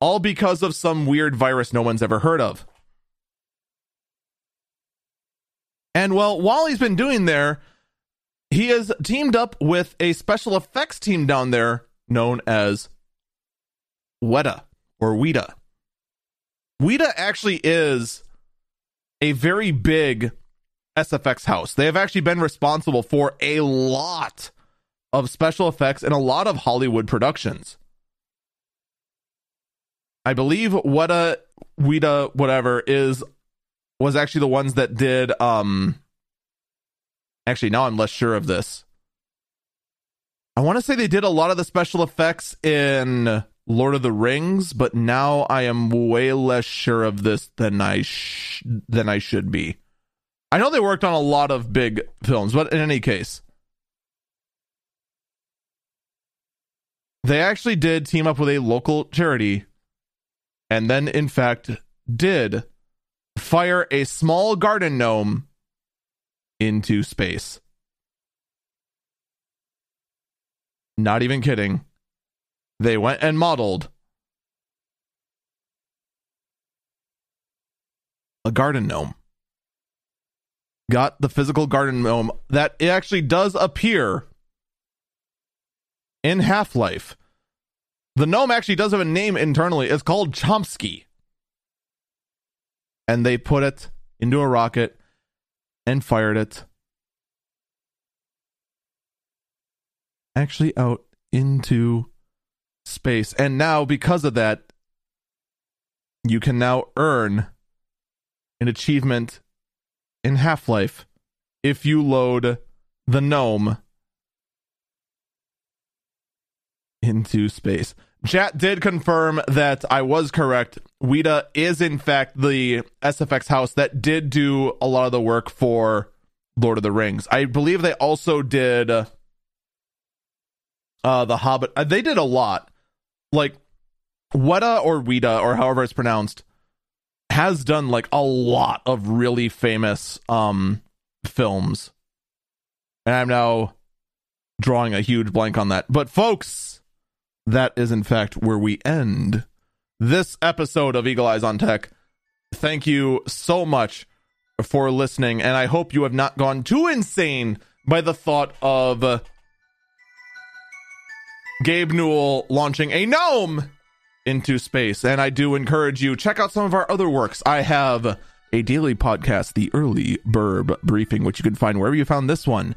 all because of some weird virus no one's ever heard of. And well, while he's been doing there, he has teamed up with a special effects team down there known as Weta or Weta. Weta actually is a very big SFX house. They have actually been responsible for a lot of special effects in a lot of Hollywood productions. I believe Weta Weta whatever is was actually the ones that did um actually now I'm less sure of this. I want to say they did a lot of the special effects in Lord of the Rings, but now I am way less sure of this than I sh- than I should be. I know they worked on a lot of big films, but in any case, they actually did team up with a local charity and then in fact did fire a small garden gnome into space. Not even kidding. They went and modeled a garden gnome. Got the physical garden gnome that it actually does appear in Half Life. The gnome actually does have a name internally. It's called Chompski. And they put it into a rocket and fired it actually out into space. And now, because of that, you can now earn an achievement in Half Life if you load the gnome into space. Chat did confirm that I was correct. Weta is, in fact, the SFX house that did do a lot of the work for Lord of the Rings. I believe they also did uh, The Hobbit. Uh, they did a lot like Weta or Weta or however it's pronounced has done like a lot of really famous um films. And I'm now drawing a huge blank on that. But folks, that is in fact where we end this episode of Eagle Eyes on Tech. Thank you so much for listening and I hope you have not gone too insane by the thought of Gabe Newell launching a gnome into space. And I do encourage you check out some of our other works. I have a daily podcast, The Early Burb Briefing, which you can find wherever you found this one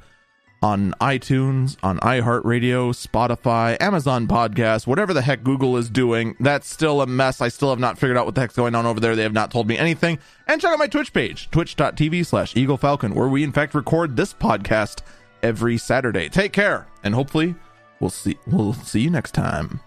on iTunes, on iHeartRadio, Spotify, Amazon Podcast, whatever the heck Google is doing. That's still a mess. I still have not figured out what the heck's going on over there. They have not told me anything. And check out my Twitch page, twitch.tv slash Eagle Falcon, where we in fact record this podcast every Saturday. Take care, and hopefully We'll see we'll see you next time.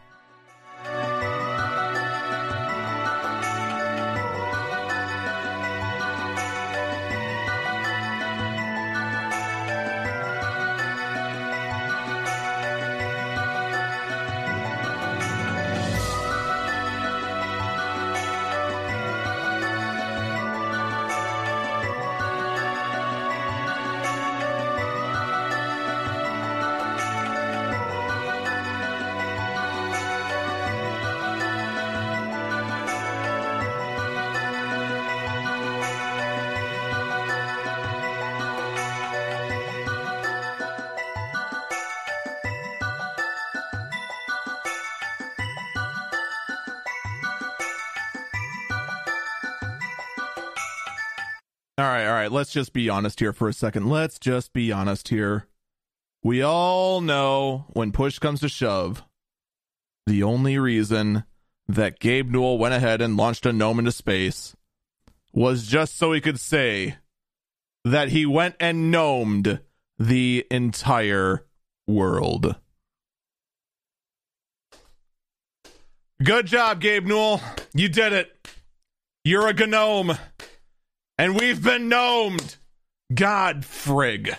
Let's just be honest here for a second. Let's just be honest here. We all know when push comes to shove, the only reason that Gabe Newell went ahead and launched a gnome into space was just so he could say that he went and gnomed the entire world. Good job, Gabe Newell. You did it. You're a gnome. And we've been gnomed. God frig.